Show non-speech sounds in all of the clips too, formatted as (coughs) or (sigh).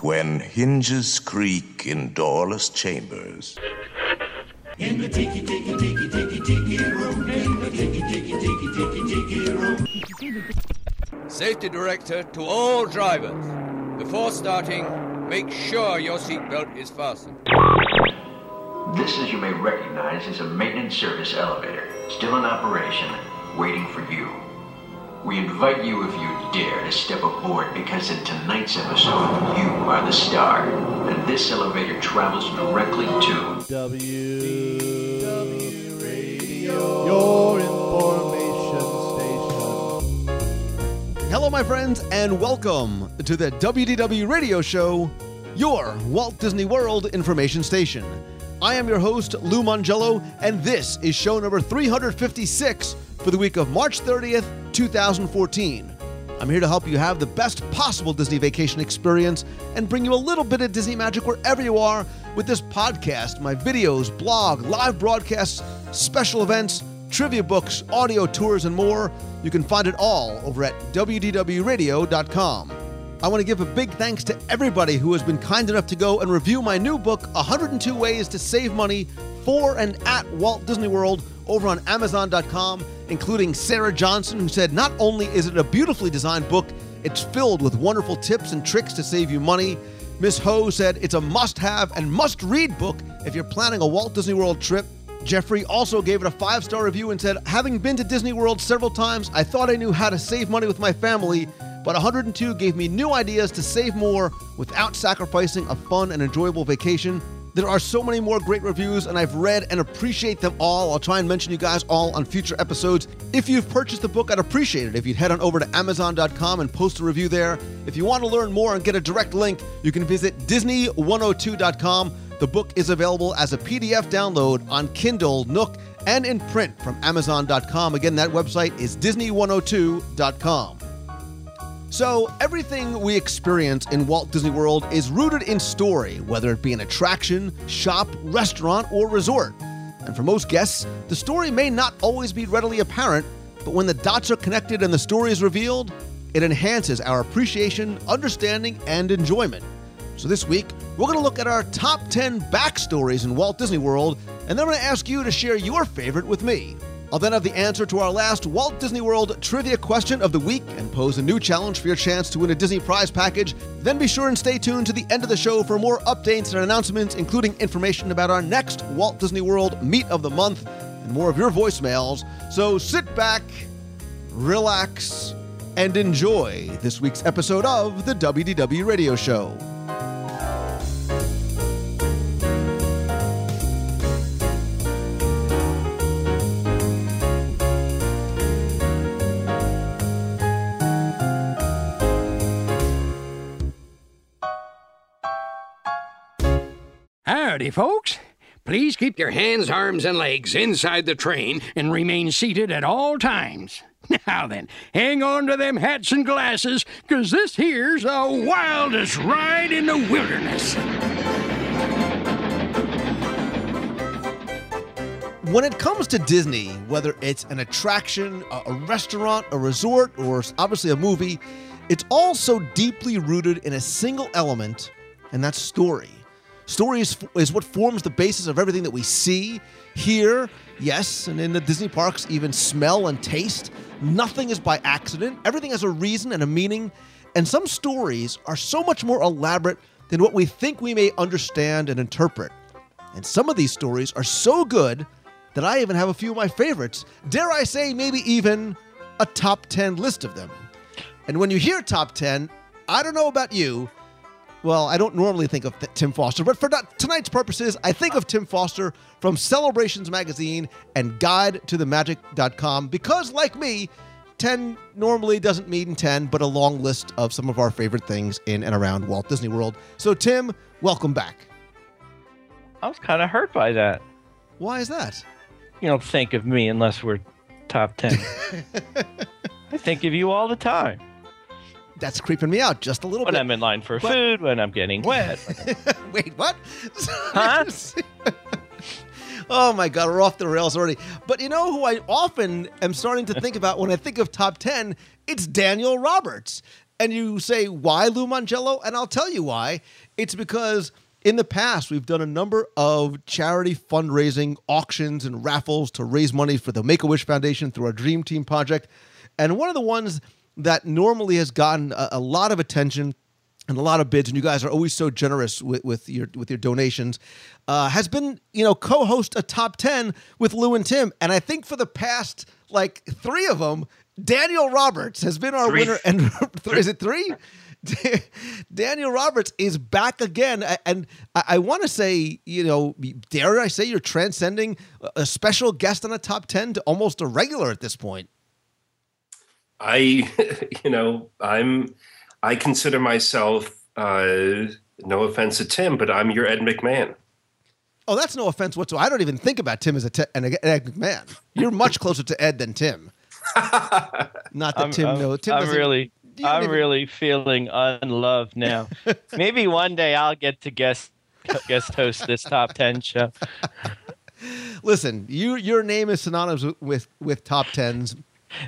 When hinges creak in doorless chambers. In the tiki tiki tiki tiki tiki room. In the tiki tiki tiki tiki tiki room. Safety director to all drivers. Before starting, make sure your seatbelt is fastened. This, as you may recognize, is a maintenance service elevator, still in operation, waiting for you. We invite you, if you dare, to step aboard because in tonight's episode, you are the star. And this elevator travels directly to WDW Radio, your information station. Hello, my friends, and welcome to the WDW Radio Show, your Walt Disney World information station. I am your host, Lou Mongello, and this is show number 356 for the week of March 30th, 2014. I'm here to help you have the best possible Disney vacation experience and bring you a little bit of Disney magic wherever you are with this podcast, my videos, blog, live broadcasts, special events, trivia books, audio tours, and more. You can find it all over at WDWRadio.com. I want to give a big thanks to everybody who has been kind enough to go and review my new book, 102 Ways to Save Money for and at Walt Disney World, over on Amazon.com, including Sarah Johnson, who said not only is it a beautifully designed book, it's filled with wonderful tips and tricks to save you money. Miss Ho said it's a must have and must read book if you're planning a Walt Disney World trip. Jeffrey also gave it a five star review and said, Having been to Disney World several times, I thought I knew how to save money with my family, but 102 gave me new ideas to save more without sacrificing a fun and enjoyable vacation. There are so many more great reviews, and I've read and appreciate them all. I'll try and mention you guys all on future episodes. If you've purchased the book, I'd appreciate it if you'd head on over to Amazon.com and post a review there. If you want to learn more and get a direct link, you can visit Disney102.com. The book is available as a PDF download on Kindle, Nook, and in print from Amazon.com. Again, that website is Disney102.com. So, everything we experience in Walt Disney World is rooted in story, whether it be an attraction, shop, restaurant, or resort. And for most guests, the story may not always be readily apparent, but when the dots are connected and the story is revealed, it enhances our appreciation, understanding, and enjoyment. So, this week, we're going to look at our top 10 backstories in Walt Disney World, and then I'm going to ask you to share your favorite with me. I'll then have the answer to our last Walt Disney World trivia question of the week and pose a new challenge for your chance to win a Disney prize package. Then be sure and stay tuned to the end of the show for more updates and announcements, including information about our next Walt Disney World Meet of the Month and more of your voicemails. So sit back, relax, and enjoy this week's episode of the WDW Radio Show. Howdy, folks. Please keep your hands, arms, and legs inside the train and remain seated at all times. (laughs) Now then, hang on to them hats and glasses, 'cause this here's the wildest ride in the wilderness. When it comes to Disney, whether it's an attraction, a, a restaurant, a resort, or obviously a movie, it's all so deeply rooted in a single element, and that's story. Story is, is what forms the basis of everything that we see, hear, yes, and in the Disney parks, even smell and taste. Nothing is by accident, everything has a reason and a meaning, and some stories are so much more elaborate than what we think we may understand and interpret. And some of these stories are so good that I even have a few of my favorites. Dare I say, maybe even a top 10 list of them. And when you hear top 10, I don't know about you. Well, I don't normally think of Tim Foster, but for tonight's purposes, I think of Tim Foster from Celebrations Magazine and Guide to the Magic.com because, like me, 10 normally doesn't mean 10, but a long list of some of our favorite things in and around Walt Disney World. So, Tim, welcome back. I was kind of hurt by that. Why is that? You don't think of me unless we're top 10. (laughs) I think of you all the time. That's creeping me out just a little When bit. When I'm in line for But- food, when I'm getting wet. (laughs) Wait, what? (laughs) Huh? oh my God, we're off the rails already. But you know who I often am starting to think about when I think of top 10? It's Daniel Roberts. And you say, why Lou Mongello? And I'll tell you why. It's because in the past, we've done a number of charity fundraising auctions and raffles to raise money for the Make a Wish Foundation through our Dream Team project. And one of the ones that normally has gotten a, a lot of attention and a lot of bids, and you guys are always so generous with, with your with your donations. Uh, has been you know co-host a top ten with Lou and Tim, and I think for the past like three of them, Daniel Roberts has been our Three. winner. And (laughs) is it three? (laughs) Daniel Roberts is back again, and I, I want to say, you know, dare I say, you're transcending a- a special guest on a top ten to almost a regular at this point. I, (laughs) you know, I'm, I consider myself, uh, no offense to Tim, but I'm your Ed McMahon. Oh, that's no offense whatsoever. I don't even think about Tim as a te- an Ed McMahon. You're much closer to Ed than Tim. (laughs) Not that I'm, Tim I'm, no. Tim I'm really, I'm even- really feeling unloved now. (laughs) Maybe one day I'll get to guest guest host this top ten show. Listen, you your name is synonymous with with, with top tens,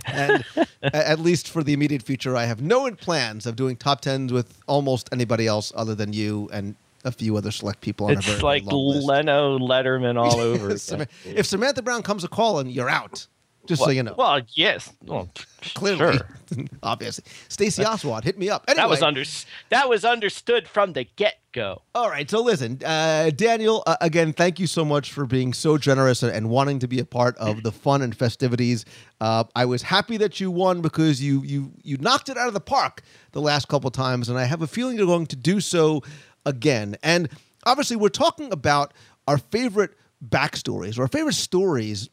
and at least for the immediate future, I have no plans of doing top tens with almost anybody else other than you and a few other select people. On a very, It's like long list. Leno Letterman all (laughs) over. Sam- again. if Samantha Brown comes a calling, you're out. Just so Well- you know. Well, yes, well, (laughs) Clearly, sure. (laughs) obviously, Stacy Oswald, hit me up. Anyway, That was under that was understood from the get go. All right, so listen, uh, Daniel. Uh, again, thank you so much for being so generous and, and wanting to be a part of the fun and festivities. Uh, I was happy that you won because you you you knocked it out of the park the last couple times, and I have a feeling you're going to do so again. And obviously, we're talking about our favorite backstories or our favorite stories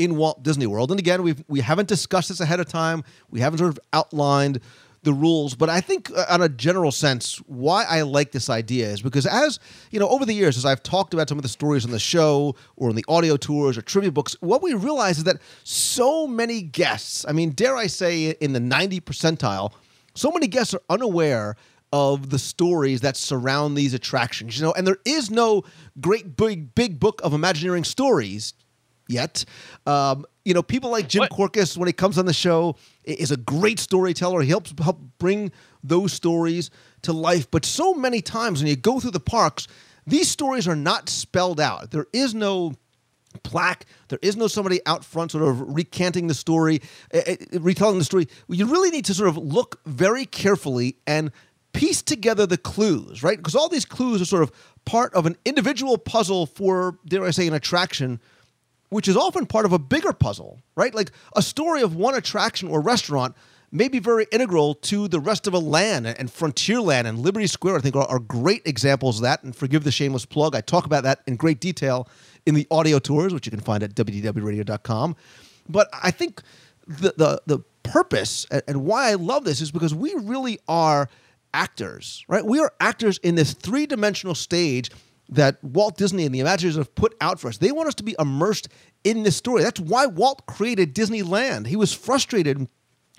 in Walt Disney World. And again, we've we haven't discussed this ahead of time. We haven't sort of outlined the rules, but I think uh, on a general sense, why I like this idea is because as you know, over the years, as I've talked about some of the stories on the show or in the audio tours or trivia books, what we realize is that so many guests, I mean, dare I say, in the 90 percentile, so many guests are unaware of the stories that surround these attractions, you know, and there is no great big big book of Imagineering stories yet. Um, you know, people like Jim What? Korkis, when he comes on the show, is a great storyteller. He helps help bring those stories to life. But so many times when you go through the parks, these stories are not spelled out. There is no plaque. There is no somebody out front sort of recanting the story, uh, retelling the story. You really need to sort of look very carefully and piece together the clues, right? Because all these clues are sort of part of an individual puzzle for, dare I say, an attraction which is often part of a bigger puzzle, right? Like a story of one attraction or restaurant may be very integral to the rest of a land and Frontierland and Liberty Square, I think, are, are great examples of that. And forgive the shameless plug, I talk about that in great detail in the audio tours, which you can find at wdwradio.com. But I think the the, the purpose and, and why I love this is because we really are actors, right? We are actors in this three dimensional stage that Walt Disney and the Imagineers have put out for us. They want us to be immersed in this story. That's why Walt created Disneyland. He was frustrated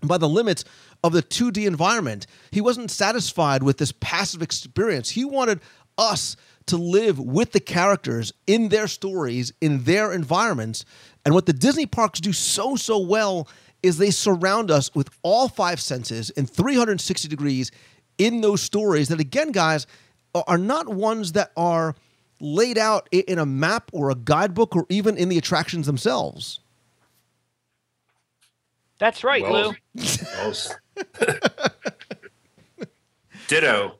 by the limits of the 2D environment. He wasn't satisfied with this passive experience. He wanted us to live with the characters in their stories, in their environments. And what the Disney parks do so, so well is they surround us with all five senses in 360 degrees in those stories that, again, guys, are not ones that are laid out in a map or a guidebook or even in the attractions themselves. That's right, Well- Lou. Well, (laughs) Ditto.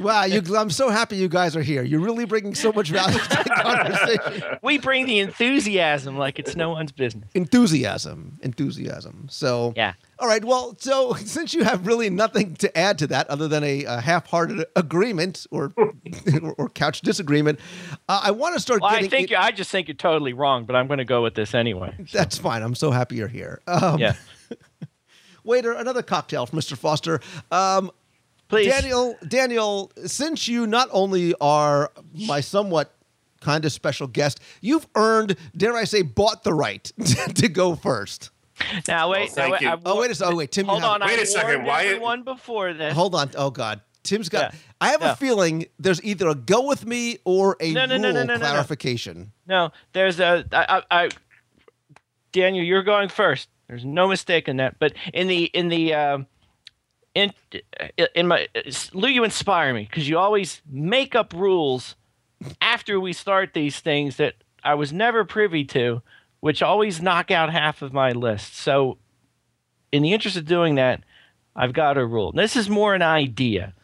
Wow, you, I'm so happy you guys are here. You're really bringing so much value to the conversation. (laughs) We bring the enthusiasm like it's no one's business. Enthusiasm, enthusiasm. So, Yeah. All right. Well, so (laughs) since you have really nothing to add to that other than a, a half-hearted agreement or (laughs) or couch disagreement, uh, I want to start Well, I think it- I just think you're totally wrong, but I'm going to go with this anyway. that's fine. I'm so happy you're here. Um, Yeah, Waiter, another cocktail from Mr. Foster. Um, please. Daniel, Daniel, since you not only are my somewhat kind of special guest, you've earned, dare I say, bought the right (laughs) to go first. Now wait. Well, thank now, wait, you. I Oh, wait a second. Oh, wait, Tim. you Hold have- on. Wait I a second, why- everyone before this. Hold on. Oh God, Tim's got. Yeah. I have Yeah. a feeling there's either a go with me or a No, no, rule no, no, no, no, no. clarification. No, there's a. I, I, I, Daniel, you're going first. There's no mistake in that. But in the in the um, in uh, in my uh, Lou, you inspire me because you always make up rules after we start these things that I was never privy to, which always knock out half of my list. So, in the interest of doing that, I've got a rule. This is more an idea.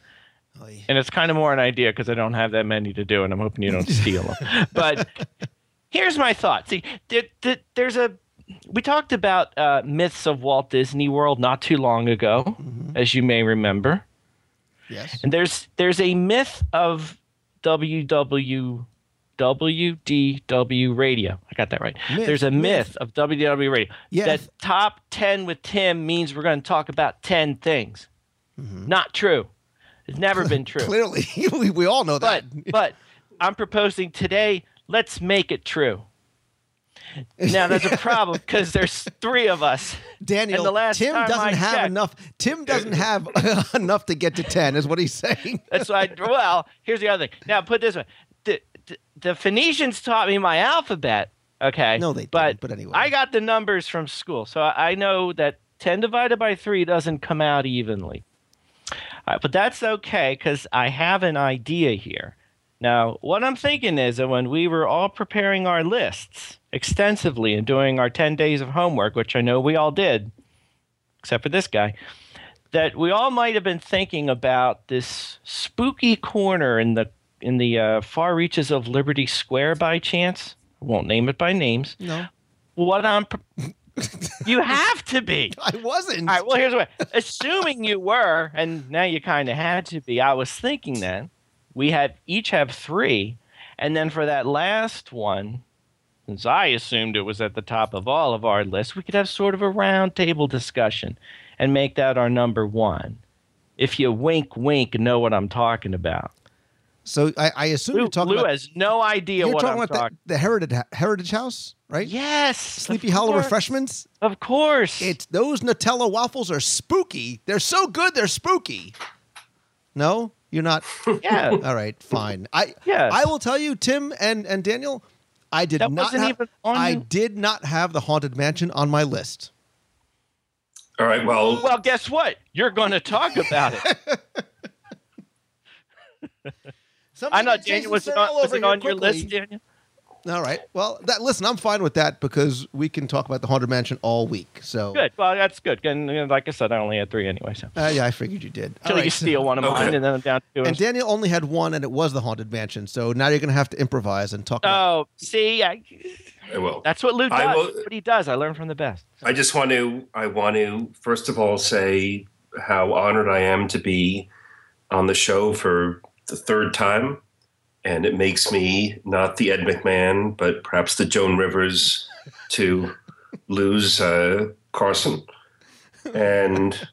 And it's kind of more an idea because I don't have that many to do, and I'm hoping you don't steal them. (laughs) But here's my thought. See, there, there, there's a we talked about uh, myths of Walt Disney World not too long ago, mm-hmm. As you may remember. Yes. And there's there's a myth of WW WDW Radio. I got that right. Myth, there's a myth, myth. of WDW Radio. Yeah, That top 10 with Tim means we're going to talk about 10 things. Mm-hmm. Not true. It's never been (laughs) true. Clearly, (laughs) we, we all know that. But but I'm proposing today. Let's make it true. Now there's a problem because there's three of us. Daniel, and the last Tim doesn't I have checked- enough. Tim doesn't have (laughs) enough to get to ten, is what he's saying. That's why. I, well, here's the other thing. Now put this way: the, the, the Phoenicians taught me my alphabet. Okay. No, they but didn't, but anyway. I got the numbers from school, so I I know that ten divided by three doesn't come out evenly. Right, but that's okay because I have an idea here. Now, what I'm thinking is that when we were all preparing our lists extensively and doing our 10 days of homework, which I know we all did, except for this guy, that we all might have been thinking about this spooky corner in the in the uh, far reaches of Liberty Square by chance. I won't name it by names. No, What I'm pre- (laughs) you have to be. I wasn't. All right. Well, here's what. Assuming you were, and now you kind of had to be. I was thinking that we had each have three, and then for that last one, since I assumed it was at the top of all of our lists, we could have sort of a round table discussion and make that our number one. If you wink, wink, know what I'm talking about. so I, I assume Lou, you're talking Lou about. has no idea You're what talking I'm about talking. the, the heritage heritage house, right? Yes, Sleepy Hollow course. refreshments. Of course. It's those Nutella waffles are spooky. They're so good, they're spooky. No, you're not. (laughs) yeah. All right, fine. I Yes. I will tell you, Tim and and Daniel, I did That not. wasn't have, even on I you? did not have the haunted mansion on my list. All right. Well, Well, guess what? You're going to talk about it. (laughs) I know, Daniel. Was it on, was it on your list, Daniel? All right. Well, that listen, I'm fine with that because we can talk about the haunted mansion all week. So Good. Well, that's good. And like I said, I only had three anyway. So Uh, yeah, I figured you did. until All you steal one of Okay. mine, and then I'm down to two. And Daniel only had one, and it was the haunted mansion. So now you're going to have to improvise and talk. about oh, see, I, I will. that's what Luke I does. will- That's what he does. I learn from the best. I just want to I want to first of all say how honored I am to be on the show for the third time. And it makes me not the Ed McMahon, but perhaps the Joan Rivers to Lou's uh, Carson. And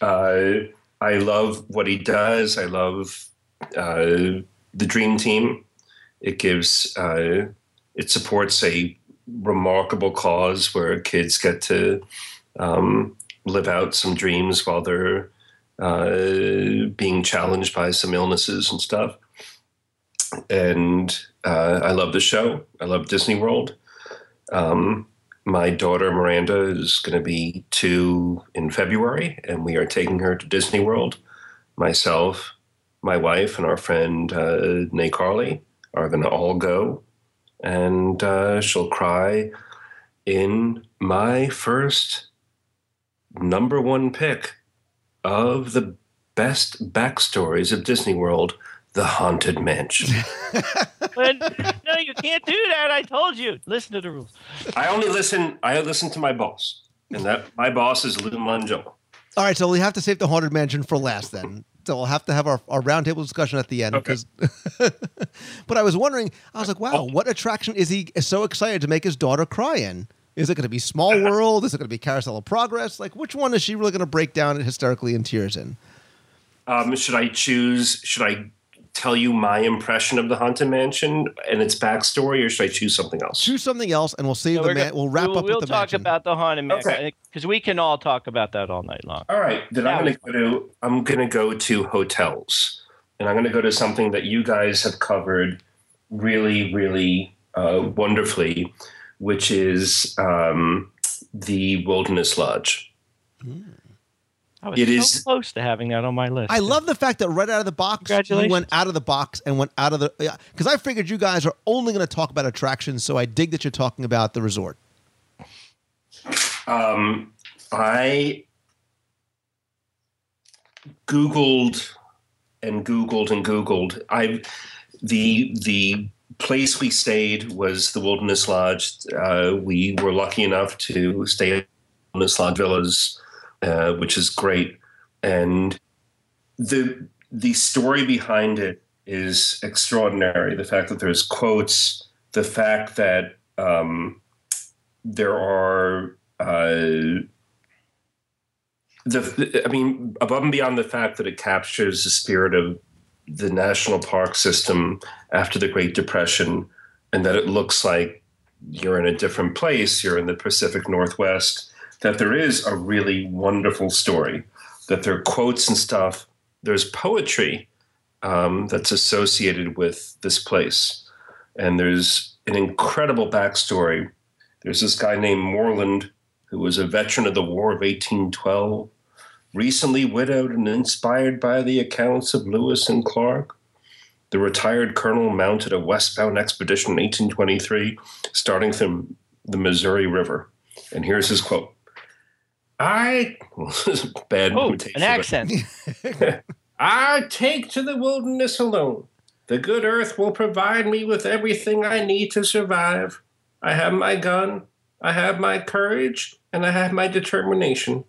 uh, I love what he does. I love uh, the Dream Team. It gives, uh, it supports a remarkable cause where kids get to um, live out some dreams while they're uh, being challenged by some illnesses and stuff. And uh, I love the show. I love Disney World. Um, my daughter Miranda is going to be two in February, and we are taking her to Disney World. Myself, my wife, and our friend uh, Nay Carly are going to all go and uh, she'll cry in my first number one pick of the best backstories of Disney World, The Haunted Mansion. (laughs) But no, you can't do that. I told you. Listen to the rules. I only listen. I listen to my boss, and that my boss is Lou Mongello. All right, so we have to save the haunted mansion for last then. So we'll have to have our, our roundtable discussion at the end. Okay. 'cause- (laughs) but I was wondering, I was like, wow, what attraction is he so excited to make his daughter cry in? Is it going to be Small (laughs) World? Is it going to be Carousel of Progress? Like, which one is she really going to break down hysterically in tears in? Um, should I choose? Should I tell you my impression of the Haunted Mansion and its backstory, or should I choose something else? Choose something else, and we'll save So the we're man. gonna- We'll wrap we'll, up We'll with the talk mansion. about the haunted mansion Okay. because we can all talk about that all night long. All right, then I'm going to go to I'm going to go to hotels, and I'm going to go to something that you guys have covered really, really uh, wonderfully, which is um, the Wilderness Lodge. I was It so is- close to having that on my list. I love the fact that right out of the box, you went out of the box and went out of the. Because I figured you guys are only going to talk about attractions, so I dig that you're talking about the resort. Um, I Googled and Googled and Googled. I the the place we stayed was the Wilderness Lodge. Uh, we were lucky enough to stay at Wilderness Lodge Villas, uh, which is great. And the the story behind it is extraordinary. The fact that there's quotes, the fact that um, there are uh, the I mean, above and beyond the fact that it captures the spirit of the national park system after the Great Depression, and that it looks like you're in a different place, you're in the Pacific Northwest, that there is a really wonderful story, that there are quotes and stuff, there's poetry um, that's associated with this place, and there's an incredible backstory. There's this guy named Moreland who was a veteran of the War of 1812, recently widowed and inspired by the accounts of Lewis and Clark. The retired colonel mounted a westbound expedition in 1823, starting from the Missouri River. And here's his quote I, (laughs) bad Oh, an accent. (laughs) I take to the wilderness alone. The good earth will provide me with everything I need to survive. I have my gun, I have my courage, and I have my determination.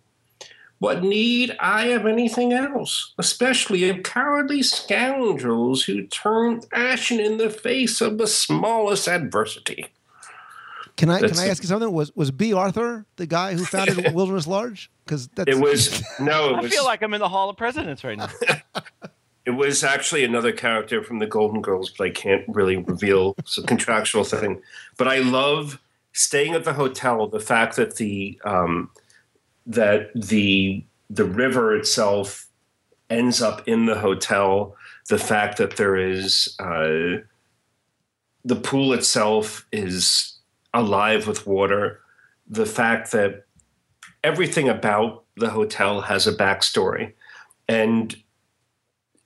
What need I of anything else, especially of cowardly scoundrels who turn ashen in the face of the smallest adversity? Can I can That's I a- ask you something? Was was Bea Arthur the guy who founded Wilderness Lodge? Because that's It was no, it I feel like I'm in the Hall of Presidents right now. (laughs) It was actually another character from the Golden Girls, but I can't really reveal. (laughs) It's a contractual thing. But I love staying at the hotel. The fact that the um, that the the river itself ends up in the hotel. The fact that there is uh, the pool itself is alive with water. The fact that everything about the hotel has a backstory, and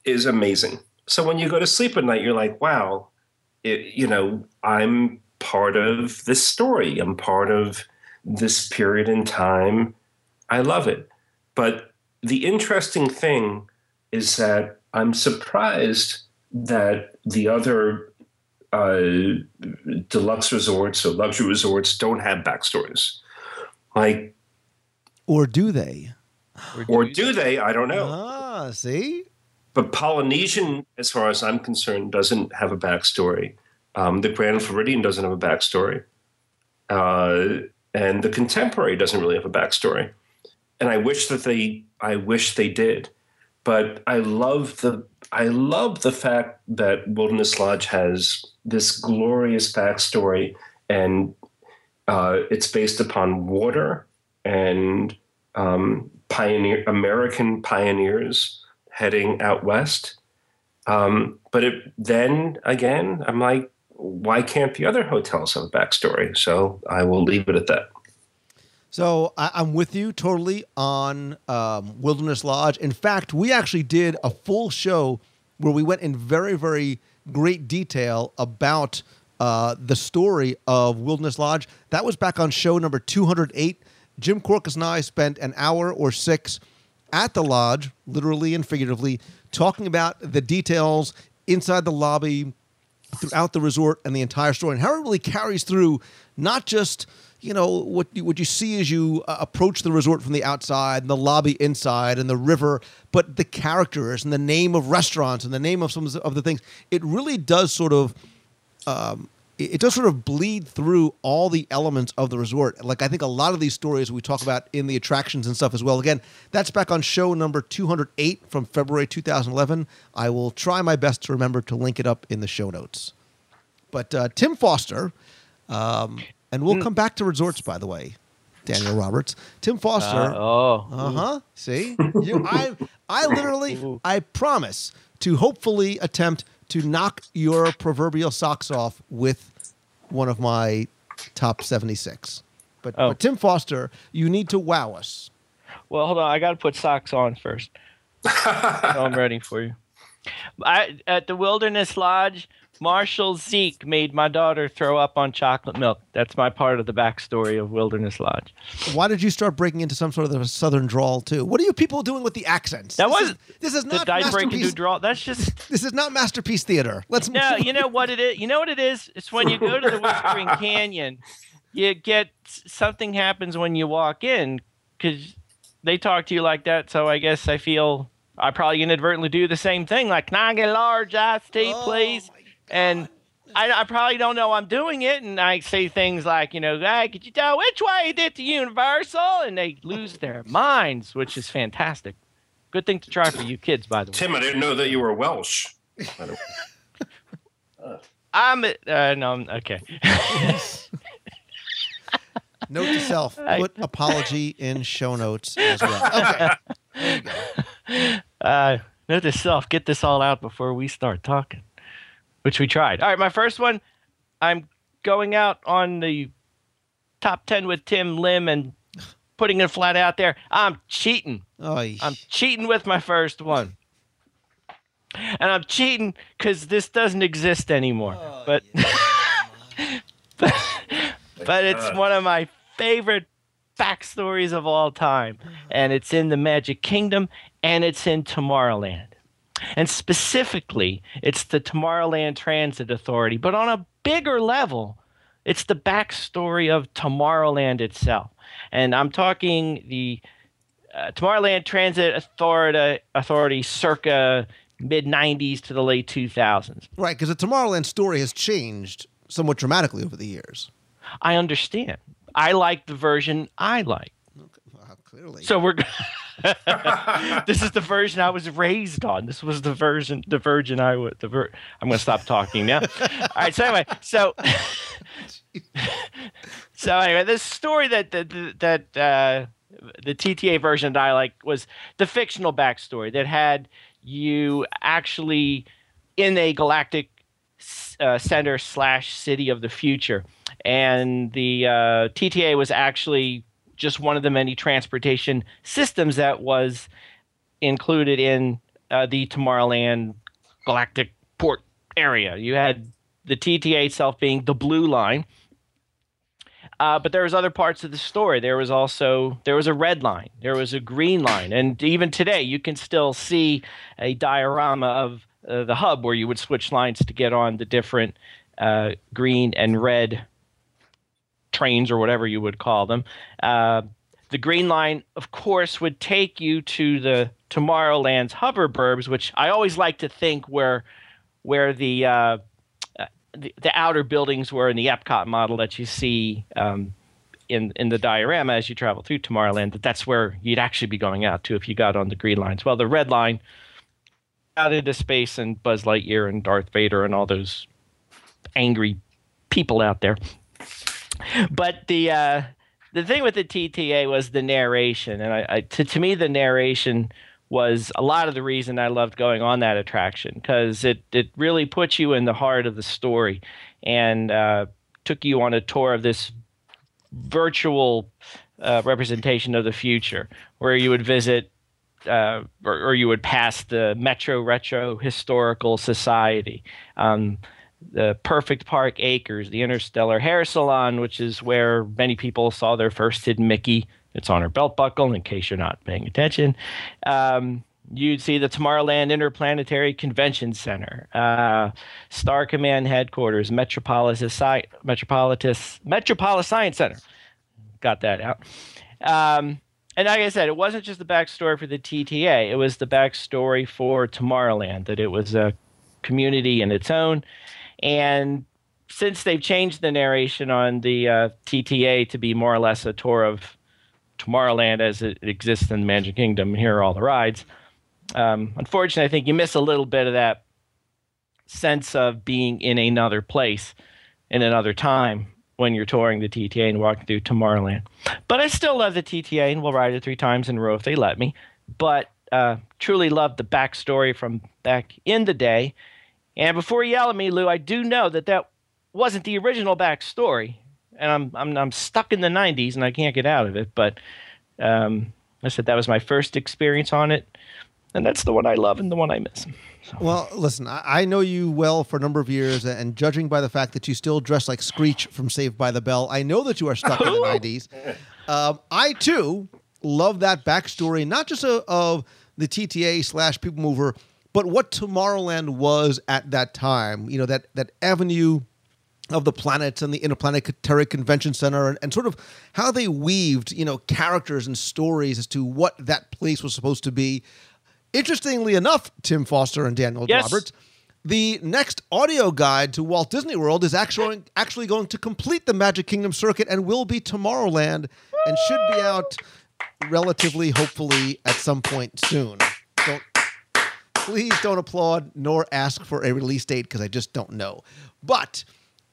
is amazing. So when you go to sleep at night, you're like, wow, it, you know, I'm part of this story. I'm part of this period in time. I love it. But the interesting thing is that I'm surprised that the other uh, deluxe resorts or luxury resorts don't have backstories. Like, or do they? or do they? I don't know. Ah, see, But Polynesian, as far as I'm concerned, doesn't have a backstory. Um, the Grand Floridian doesn't have a backstory. Uh, and the Contemporary doesn't really have a backstory. And I wish that they, I wish they did. But I love the, I love the fact that Wilderness Lodge has this glorious backstory, and uh, it's based upon water and um, pioneer American pioneers heading out west. Um, but it, then again, I'm like, why can't the other hotels have a backstory? So I will leave it at that. So I, I'm with you totally on um, Wilderness Lodge. In fact, we actually did a full show where we went in very, very great detail about uh, the story of Wilderness Lodge. That was back on show number 208. Jim Korkis and I spent an hour or six at the lodge, literally and figuratively, talking about the details inside the lobby, throughout the resort and the entire story, and how it really carries through not just you know what you, what you see as you uh, approach the resort from the outside and the lobby inside and the river, but the characters and the name of restaurants and the name of some of the things. It really does sort of. Um, it does sort of bleed through all the elements of the resort. Like I think a lot of these stories we talk about in the attractions and stuff as well. Again, that's back on show number 208 from February 2011. I will try my best to remember to link it up in the show notes. But uh, Tim Foster, um, and we'll come back to resorts by the way. Daniel (laughs) Roberts, Tim Foster. Uh, oh. Uh huh. See, you, (laughs) I, I literally, I promise to hopefully attempt to knock your proverbial socks off with one of my top seventy-six. But, Oh. but Tim Foster, you need to wow us. Well, hold on. I got to put socks on first. (laughs) so I'm ready for you. I at the Wilderness Lodge. Marshall Zeke made my daughter throw up on chocolate milk. That's my part of the backstory of Wilderness Lodge. Why did you start breaking into some sort of a southern drawl too? What are you people doing with the accents? That This was is, this is not Did I break into masterpiece. draw? That's just (laughs) This is not masterpiece theater. Let's no. (laughs) You know what it is? You know what it is? It's when you go to the Whispering (laughs) Canyon, you get something happens when you walk in because they talk to you like that. So I guess I feel I probably inadvertently do the same thing. Like, can I get a large iced tea, Oh, please? And I, I probably don't know I'm doing it, and I say things like, you know, hey, could you tell which way you did to Universal? And they lose their minds, which is fantastic. Good thing to try for you kids, by the way. Tim, I didn't know that you were Welsh. by the way. I'm uh, no, I'm- okay. (laughs) Note to self: (laughs) put apology in show notes as well. (laughs) Okay. Uh, note to self, get this all out before we start talking, which we tried. All right, my first one, I'm going out on the top 10 with Tim Lim and putting it flat out there. I'm cheating. Oy. I'm cheating with my first one. And I'm cheating because this doesn't exist anymore. Oh, but, (laughs) but, but it's one of my favorite backstories of all time. Uh-huh. And it's in the Magic Kingdom and it's in Tomorrowland. And specifically, it's the Tomorrowland Transit Authority. But on a bigger level, it's the backstory of Tomorrowland itself. And I'm talking the uh, Tomorrowland Transit Authority, Authority circa mid 90s to the late 2000s. Right, because the Tomorrowland story has changed somewhat dramatically over the years. I understand. I like the version I like. Wow, clearly. So we're. (laughs) this is the version I was raised on. This was the version, the virgin I would. The ver- I'm going to stop talking now. All right. So anyway, so (laughs) so anyway, this story that that that uh, the TTA version that I like was the fictional backstory that had you actually in a galactic uh, center slash city of the future, and the uh, TTA was actually just one of the many transportation systems that was included in uh, the Tomorrowland Galactic Port area. You had the TTA itself being the blue line. Uh, but there was other parts of the story. There was also there was a red line, there was a green line, and even today you can still see a diorama of uh, the hub where you would switch lines to get on the different uh, green and red trains or whatever you would call them. Uh, the green line, of course, would take you to the Tomorrowland's hoverburbs, which I always like to think where where the uh, the, the outer buildings were in the Epcot model that you see um, in in the diorama as you travel through Tomorrowland. That that's where you'd actually be going out to if you got on the green lines. Well, the red line out into space and Buzz Lightyear and Darth Vader and all those angry people out there. But the uh, the thing with the TTA was the narration, and I, I to to me the narration was a lot of the reason I loved going on that attraction because it it really put you in the heart of the story and uh, took you on a tour of this virtual uh, representation of the future where you would visit uh, or, or you would pass the Metro Retro Historical Society, um, the Perfect Park Acres, the Interstellar Hair Salon, which is where many people saw their first hidden Mickey. It's on her belt buckle, in case you're not paying attention. Um, you'd see the Tomorrowland Interplanetary Convention Center, uh, Star Command Headquarters, Metropolis, Sci- Metropolis, Metropolis Science Center. Got that out. Um, and like I said, it wasn't just the backstory for the TTA; it was the backstory for Tomorrowland. That it was a community in its own, and since they've changed the narration on the uh, TTA to be more or less a tour of Tomorrowland as it exists in the Magic Kingdom, here are all the rides. Um, unfortunately, I think you miss a little bit of that sense of being in another place in another time when you're touring the TTA and walking through Tomorrowland. But I still love the TTA and will ride it three times in a row if they let me. But uh, truly love the backstory from back in the day. And before you yell at me, Lou, I do know that that wasn't the original backstory, and I'm I'm I'm stuck in the '90s and I can't get out of it. But um, I said that was my first experience on it, and that's the one I love and the one I miss. Well, listen, I, I know you well for a number of years, and judging by the fact that you still dress like Screech from Saved by the Bell, I know that you are stuck in the 90s. Um, I, too, love that backstory, not just of, of the TTA slash People Mover, but what Tomorrowland was at that time. You know, that, that avenue of the planets and the interplanetary convention center and, and sort of how they weaved you know characters and stories as to what that place was supposed to be interestingly enough tim foster and daniel Yes. roberts the next audio guide to walt disney world is actually actually going to complete the magic kingdom circuit and will be tomorrowland and should be out relatively hopefully at some point soon don't please don't applaud nor ask for a release date because I just don't know. But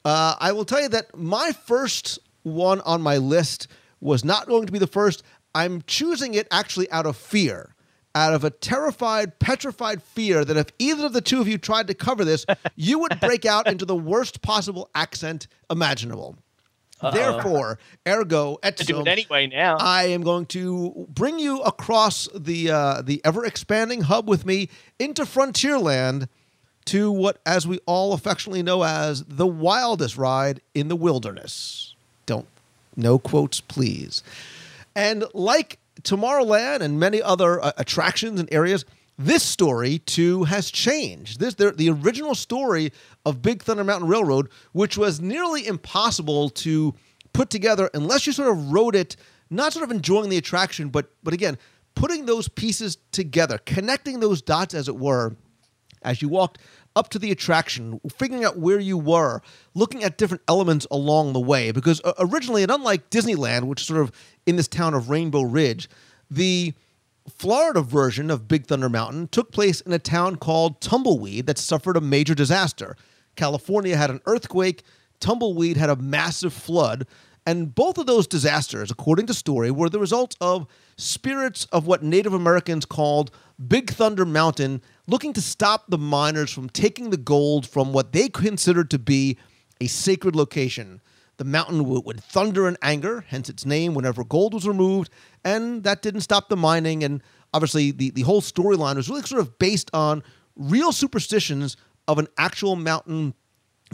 uh, I will tell you that my first one on my list was not going to be the first. I'm choosing it actually out of fear, out of a terrified, petrified fear that if either of the two of you tried to cover this, you would break out into the worst possible accent imaginable. Therefore, ergo, et To do it anyway now. I am going to bring you across the uh, the ever expanding hub with me into Frontierland to what, as we all affectionately know as the wildest ride in the wilderness. Don't no quotes, please. And like Tomorrowland and many other uh, attractions and areas, this story too has changed. This the, the original story of Big Thunder Mountain Railroad, which was nearly impossible to put together unless you sort of wrote it, not sort of enjoying the attraction, but but again, putting those pieces together, connecting those dots as it were, as you walked up to the attraction, figuring out where you were, looking at different elements along the way. Because uh, originally, and unlike Disneyland, which is sort of in this town of Rainbow Ridge, the Florida version of Big Thunder Mountain took place in a town called Tumbleweed that suffered a major disaster. California had an earthquake, Tumbleweed had a massive flood, and both of those disasters, according to story, were the result of spirits of what Native Americans called Big Thunder Mountain looking to stop the miners from taking the gold from what they considered to be a sacred location. The mountain would, thunder in anger, hence its name, whenever gold was removed, and that didn't stop the mining. And obviously, the, the whole storyline was really sort of based on real superstitions of an actual mountain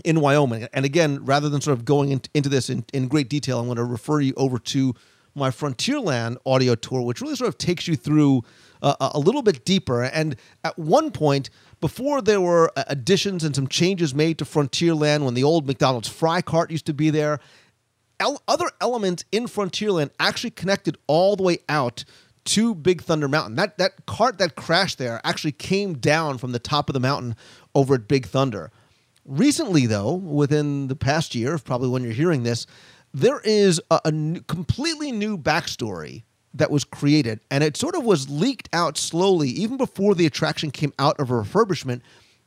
in Wyoming. And again, rather than sort of going in, into this in, in great detail, I'm going to refer you over to my Frontierland audio tour, which really sort of takes you through uh, a little bit deeper. And at one point, before there were uh, additions and some changes made to Frontierland, when the old McDonald's fry cart used to be there, el- other elements in Frontierland actually connected all the way out to Big Thunder Mountain. That that cart that crashed there actually came down from the top of the mountain over at Big Thunder. Recently, though, within the past year, probably when you're hearing this, there is a, completely new backstory that was created, and it sort of was leaked out slowly, even before the attraction came out of refurbishment,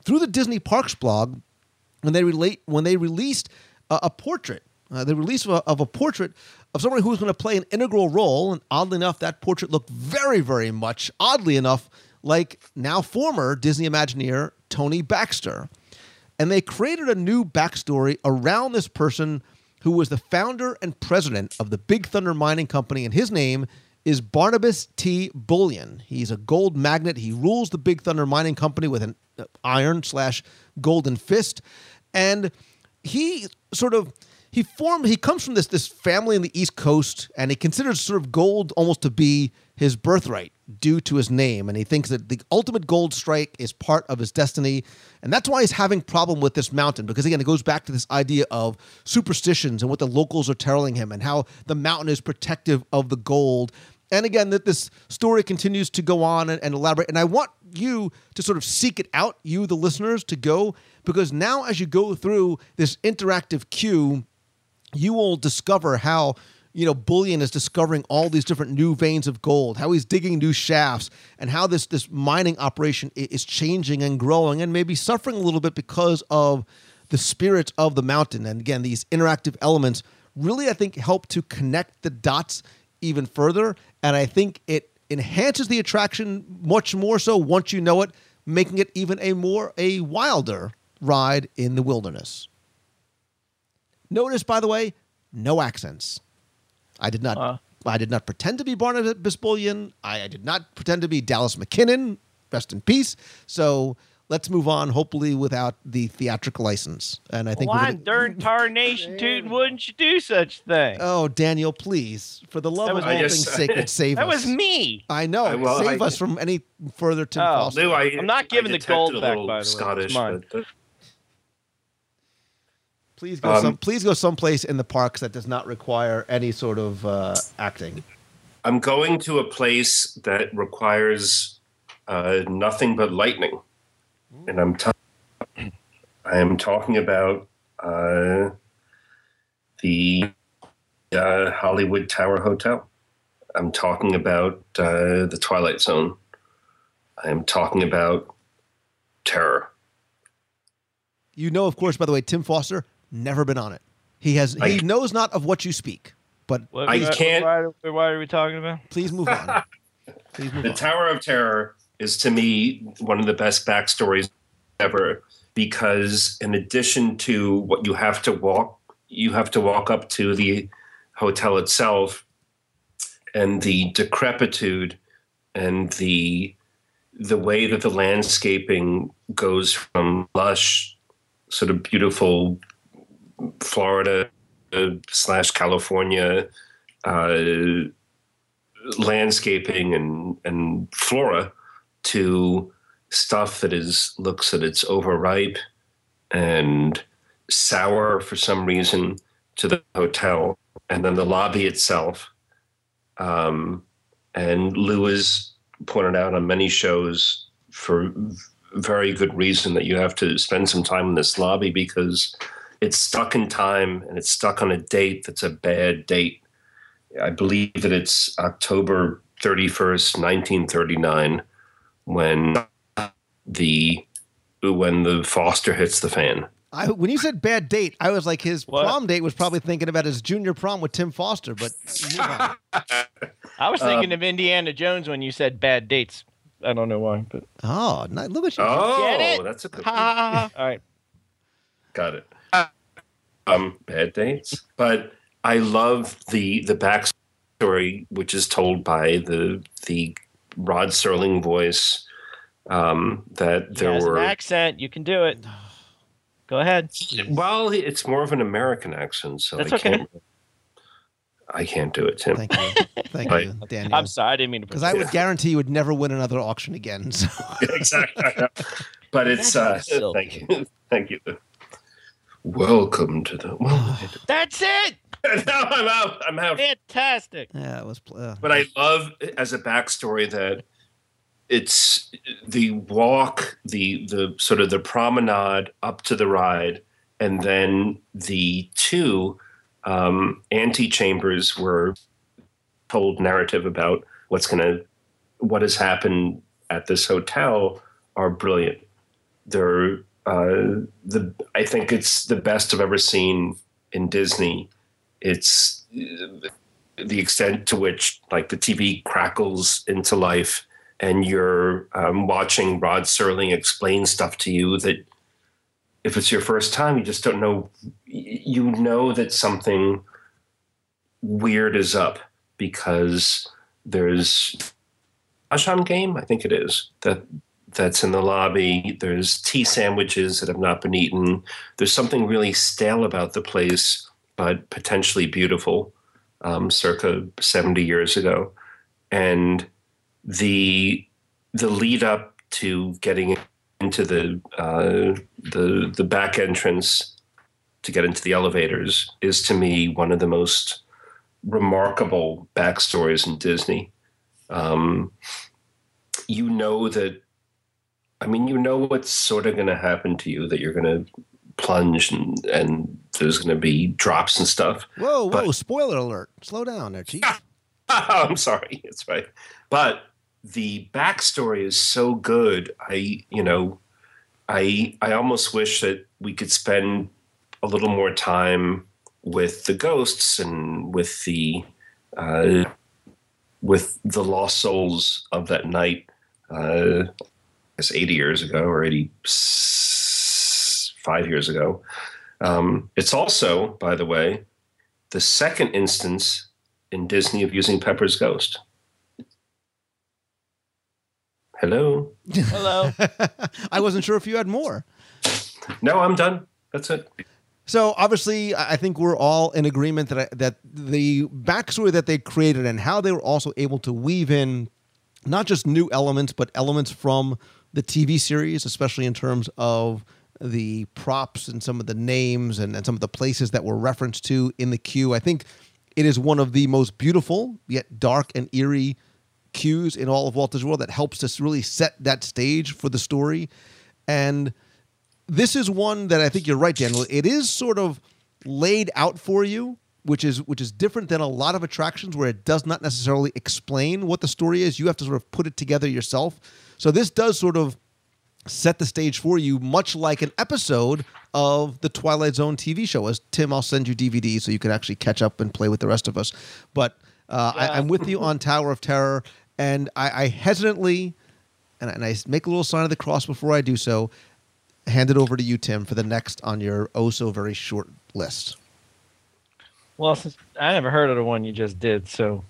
through the Disney Parks blog when they relate when they released a, a portrait, uh, the release of a, of a portrait of someone who was going to play an integral role. And oddly enough, that portrait looked very, very much, oddly enough, like now former Disney Imagineer Tony Baxter. And they created a new backstory around this person who was the founder and president of the Big Thunder Mining Company, and his name is Barnabas T. Bullion. He's a gold magnet. He rules the Big Thunder Mining Company with an uh, iron slash golden fist, and he sort of he formed. He comes from this this family in the East Coast, and he considers sort of gold almost to be his birthright due to his name and he thinks that the ultimate gold strike is part of his destiny and that's why he's having problem with this mountain because again it goes back to this idea of superstitions and what the locals are telling him and how the mountain is protective of the gold and again that this story continues to go on and, and elaborate. And i want you to sort of seek it out you the listeners to go because now as you go through this interactive queue you will discover how you know bullion is discovering all these different new veins of gold how he's digging new shafts and how this this mining operation is changing and growing and maybe suffering a little bit because of the spirit of the mountain. And again these interactive elements really i think help to connect the dots even further and i think it enhances the attraction much more so once you know it making it even a more a wilder ride in the wilderness Notice, by the way, no accents. I did not I did not pretend to be Barnabas Bullion. I, I did not pretend to be Dallas McKennon. Rest in peace. So let's move on, hopefully without the theatrical license. And I think we're Why gonna- darn (laughs) tarnation tootin' wouldn't you do such a thing? Oh, Daniel, please, for the love That of was all things sacred, (laughs) save that us. was me. I know. I- well, save I- us from any further Tim Oh. Foster. Lou, I, I'm not giving I the detected gold back, by the way. Scottish, mine. but uh, Please go Um, some. Please go someplace in the parks that does not require any sort of uh, acting. I'm going to a place that requires uh, nothing but lightning, and I'm ta- I am talking about uh, the uh, Hollywood Tower Hotel. I'm talking about uh, the Twilight Zone. I am talking about terror. You know, of course, by the way, Tim Foster never been on it. He has. He I- knows not of what you speak. But What, I what- can't- Why, why are we talking about? please move on. (laughs) please move The on. Tower of Terror is to me one of the best backstories ever because in addition to what you have to walk, you have to walk up to the hotel itself and the decrepitude and the the way that the landscaping goes from lush, sort of beautiful Florida slash California uh, landscaping and and flora to stuff that is looks that it's overripe and sour for some reason to the hotel and then the lobby itself um, and Lou has pointed out on many shows for very good reason that you have to spend some time in this lobby because it's stuck in time and it's stuck on a date that's a bad date. I believe that it's October 31st, 1939, when the when the Foster hits the fan. I, when you said bad date, I was like, his What? prom date was probably thinking about his junior prom with Tim Foster. But move on. I was thinking of Indiana Jones when you said bad dates. I don't know why, but oh, ni- look at you. Oh, Get it? that's a good ha. All right. got it. Um, bad dates, but I love the the backstory, which is told by the the Rod Serling voice. Um, that there Has were an accent. You can do it. Go ahead. well, it's more of an American accent, so That's I okay. can't. I can't do it, Tim. Thank you, thank Right. you, Daniel. I'm sorry. I didn't mean to. Because I would guarantee you would never win another auction again. So. (laughs) exactly. But it's uh, thank you, thank you. Welcome to the. Well, That's it. (laughs) now I'm out. I'm out. Fantastic. Yeah, it was. Uh, But I love as a backstory that it's the walk, the the sort of the promenade up to the ride, and then the two um, antechambers were told narrative about what's going to what has happened at this hotel are brilliant. They're uh, the I think it's the best I've ever seen in Disney. It's the extent to which like the TV crackles into life and you're um, watching Rod Serling explain stuff to you that if it's your first time, you just don't know. You know that something weird is up because there's a Mahjong game, I think it is that that's in the lobby. There's tea sandwiches that have not been eaten. There's something really stale about the place, but potentially beautiful, um, circa 70 years ago. And the the lead up to getting into the uh, the the back entrance to get into the elevators is to me one of the most remarkable backstories in Disney. Um, you know that I mean, you know what's sort of going to happen to you that you're going to plunge and, and there's going to be drops and stuff. whoa, whoa! But- spoiler alert! Slow down there, Chief. (laughs) I'm sorry, (laughs) it's right. But the backstory is so good. I, you know, I I almost wish that we could spend a little more time with the ghosts and with the uh, with the lost souls of that night. Uh, I guess 80 years ago or 85 years ago. Um, it's also, by the way, the second instance in Disney of using Pepper's ghost. Hello? Hello. (laughs) I wasn't sure if you had more. No, I'm done. That's it. So obviously, I I think we're all in agreement that I, that the backstory that they created and how they were also able to weave in not just new elements, but elements from the TV series, especially in terms of the props and some of the names and, and some of the places that were referenced to in the queue. I think it is one of the most beautiful yet dark and eerie cues in all of Walt Disney World that helps us really set that stage for the story. And this is one that I think you're right, Daniel. It is sort of laid out for you, which is which is different than a lot of attractions where it does not necessarily explain what the story is. You have to sort of put it together yourself. So this does sort of set the stage for you, much like an episode of the Twilight Zone TV show. As Tim, I'll send you DVD so you can actually catch up and play with the rest of us. But uh, I, I'm with you on Tower of Terror, and I, I hesitantly, and, and I make a little sign of the cross before I do so, hand it over to you, Tim, for the next on your oh so very short list. Well, since I never heard of the one you just did, so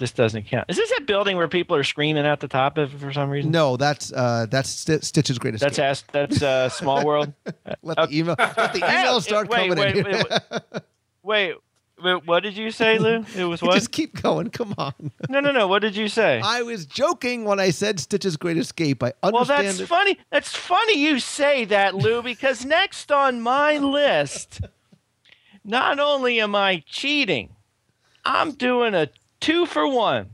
this doesn't count. Is this that building where people are screaming at the top of for some reason? No, that's uh, that's Sti- Stitch's greatest. That's Ast- that's uh, Small World. (laughs) let the email let the (laughs) emails start wait, coming wait, in. wait, wait, wait, wait, what did you say, Lou? (laughs) It was what? Just keep going. Come on. No, no, no. What did you say? I was joking when I said Stitch's Great Escape. I understand. well, that's it. funny. That's funny you say that, Lou, because next on my list, not only am I cheating, I'm doing a two for one.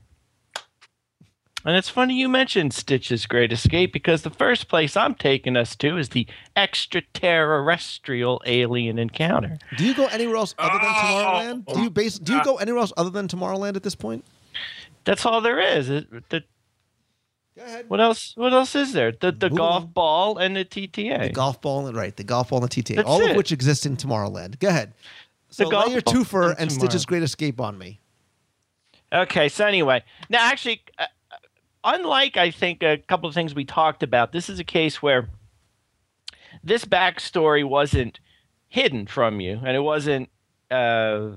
And it's funny you mentioned Stitch's Great Escape because the first place I'm taking us to is the extraterrestrial alien encounter. Do you go anywhere else other than Oh, Tomorrowland? Do you base? Do you go uh, anywhere else other than Tomorrowland at this point? That's all there is. It, the, Go ahead. what else? What else is there? The the Move golf ball and the TTA. The golf ball and right, the golf ball and the TTA, That's all of which exist in Tomorrowland. Go ahead. So The lay golf your ball twofer and and Stitch's Great Escape on me. Okay, so anyway, now actually, uh, unlike I think a couple of things we talked about, this is a case where this backstory wasn't hidden from you, and it wasn't. Uh,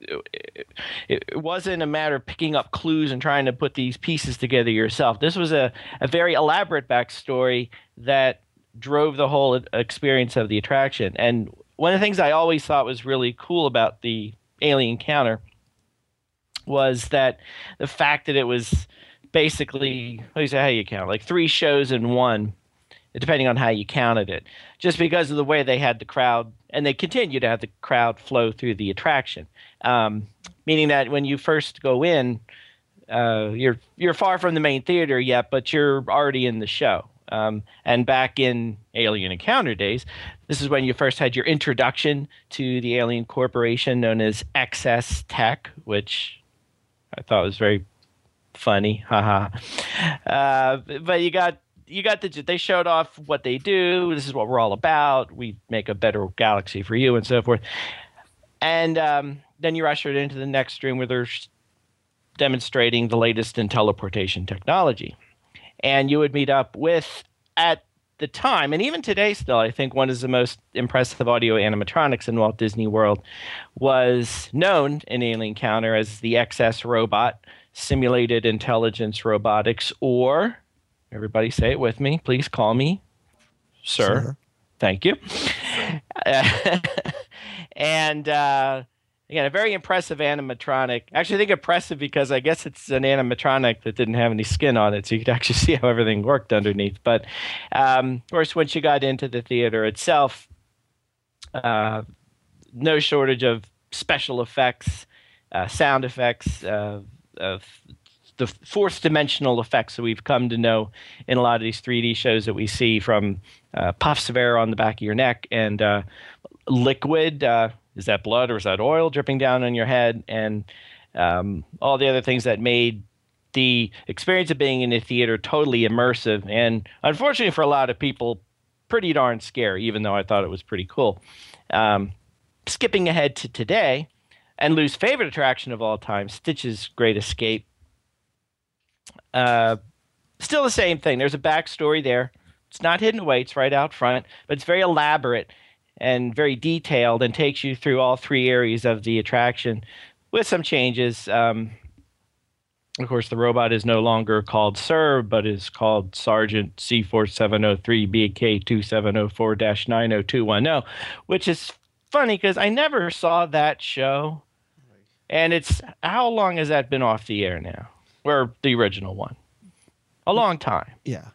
it, it wasn't a matter of picking up clues and trying to put these pieces together yourself. This was a, a very elaborate backstory that drove the whole experience of the attraction. And one of the things I always thought was really cool about the alien encounter was that the fact that it was basically do you say how you count like three shows in one depending on how you counted it just because of the way they had the crowd and they continue to have the crowd flow through the attraction. Um, meaning that when you first go in uh, you're you're far from the main theater yet but you're already in the show. Um, and back in alien encounter days this is when you first had your introduction to the alien corporation known as XS Tech which I thought it was very funny. (laughs) Haha. uh, but you got you got the they showed off what they do. This is what we're all about. We make a better galaxy for you and so forth. And um, then you're ushered into the next room where they're demonstrating the latest in teleportation technology. And you would meet up with at the time, and even today still, I think one of the most impressive audio animatronics in Walt Disney World was known in Alien Encounter as the XS robot, Simulated Intelligence Robotics, or everybody say it with me, please call me Sir. Sir. Thank you. (laughs) and uh, again, a very impressive animatronic. Actually, I think impressive because I guess it's an animatronic that didn't have any skin on it, so you could actually (laughs) see how everything worked underneath. But um, of course, once you got into the theater itself, uh, no shortage of special effects, uh, sound effects, uh, of the fourth dimensional effects that we've come to know in a lot of these 3D shows that we see from uh, puffs of air on the back of your neck and uh, liquid. Uh, is that blood or is that oil dripping down on your head? And um, all the other things that made the experience of being in a theater totally immersive and unfortunately for a lot of people pretty darn scary even though i thought it was pretty cool. Um, skipping ahead to today and lou's favorite attraction of all time stitch's great escape. Uh, still the same thing. There's a backstory there. It's not hidden away. It's right out front but it's very elaborate and very detailed and takes you through all three areas of the attraction with some changes. Um, of course, the robot is no longer called Sir, but is called Sergeant C4703 BK 2704 90210, which is funny because I never saw that show. And it's how long has that been off the air now? Or the original one? A long time. Yeah.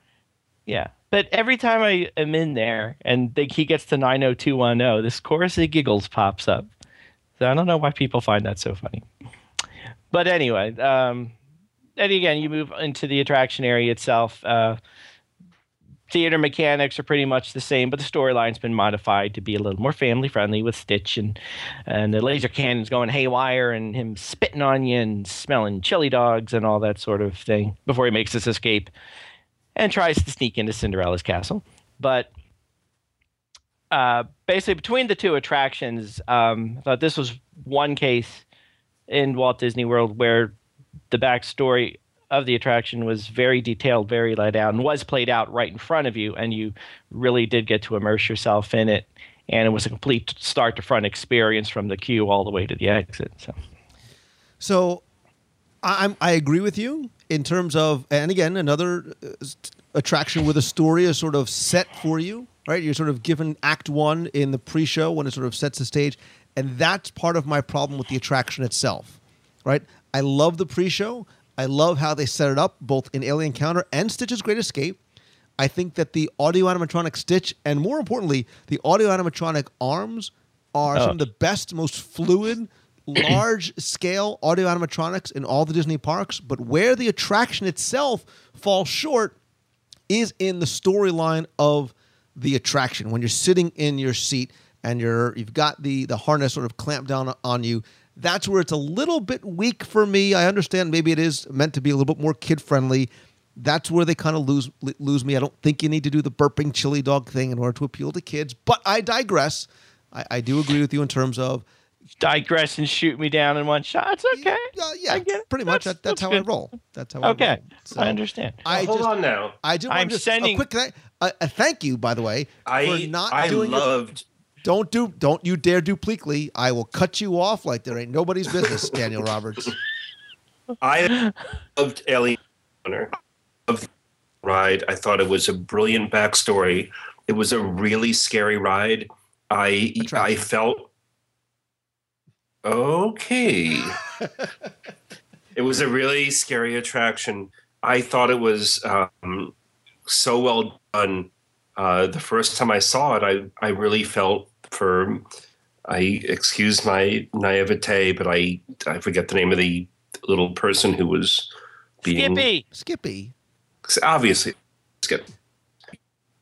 Yeah. But every time I am in there and they, he gets to 90210, this chorus of giggles pops up. So I don't know why people find that so funny. But anyway, um, and again, you move into the attraction area itself. Uh, theater mechanics are pretty much the same, but the storyline's been modified to be a little more family friendly with Stitch and and the laser cannons going haywire and him spitting on you and smelling chili dogs and all that sort of thing before he makes his escape and tries to sneak into Cinderella's castle. But uh, basically, between the two attractions, um, I thought this was one case in Walt Disney World where the backstory of the attraction was very detailed, very laid out, and was played out right in front of you, and you really did get to immerse yourself in it. And it was a complete start to front experience from the queue all the way to the exit. So, So I'm I agree with you in terms of and again another uh, attraction with a story is sort of set for you, right? You're sort of given act 1 in the pre-show when it sort of sets the stage and that's part of my problem with the attraction itself. Right? I love the pre-show. I love how they set it up both in Alien Encounter and Stitch's Great Escape. I think that the audio animatronic Stitch and more importantly, the audio animatronic arms are some of the best, most fluid, large scale audio animatronics in all the Disney parks. But where the attraction itself falls short is in the storyline of the attraction. When you're sitting in your seat and you're you've got the the harness sort of clamped down on you, that's where it's a little bit weak for me. I understand maybe it is meant to be a little bit more kid friendly. That's where they kind of lose lose me. I don't think you need to do the burping chili dog thing in order to appeal to kids. But I digress. I, I do agree with you in terms of digress and shoot me down in one shot. It's okay. uh, yeah, I get it. pretty much. That's- That, that's, that's how I roll. That's how I Okay. roll. So I understand. I Hold just, on now. I do. I'm just sending- a quick a, a thank you, by the way, for I not I doing your loved Don't do don't you dare do Pleakley. I will cut you off like there ain't nobody's business, (laughs) Daniel Roberts. I loved Alien Hunter. Of ride, I thought it was a brilliant backstory. It was a really scary ride. I I felt okay. it was a really scary attraction. I thought it was um, so well done. Uh, the first time I saw it, I I really felt for. I excuse my naivete, but I I forget the name of the little person who was being Skippy. Skippy. obviously Skip.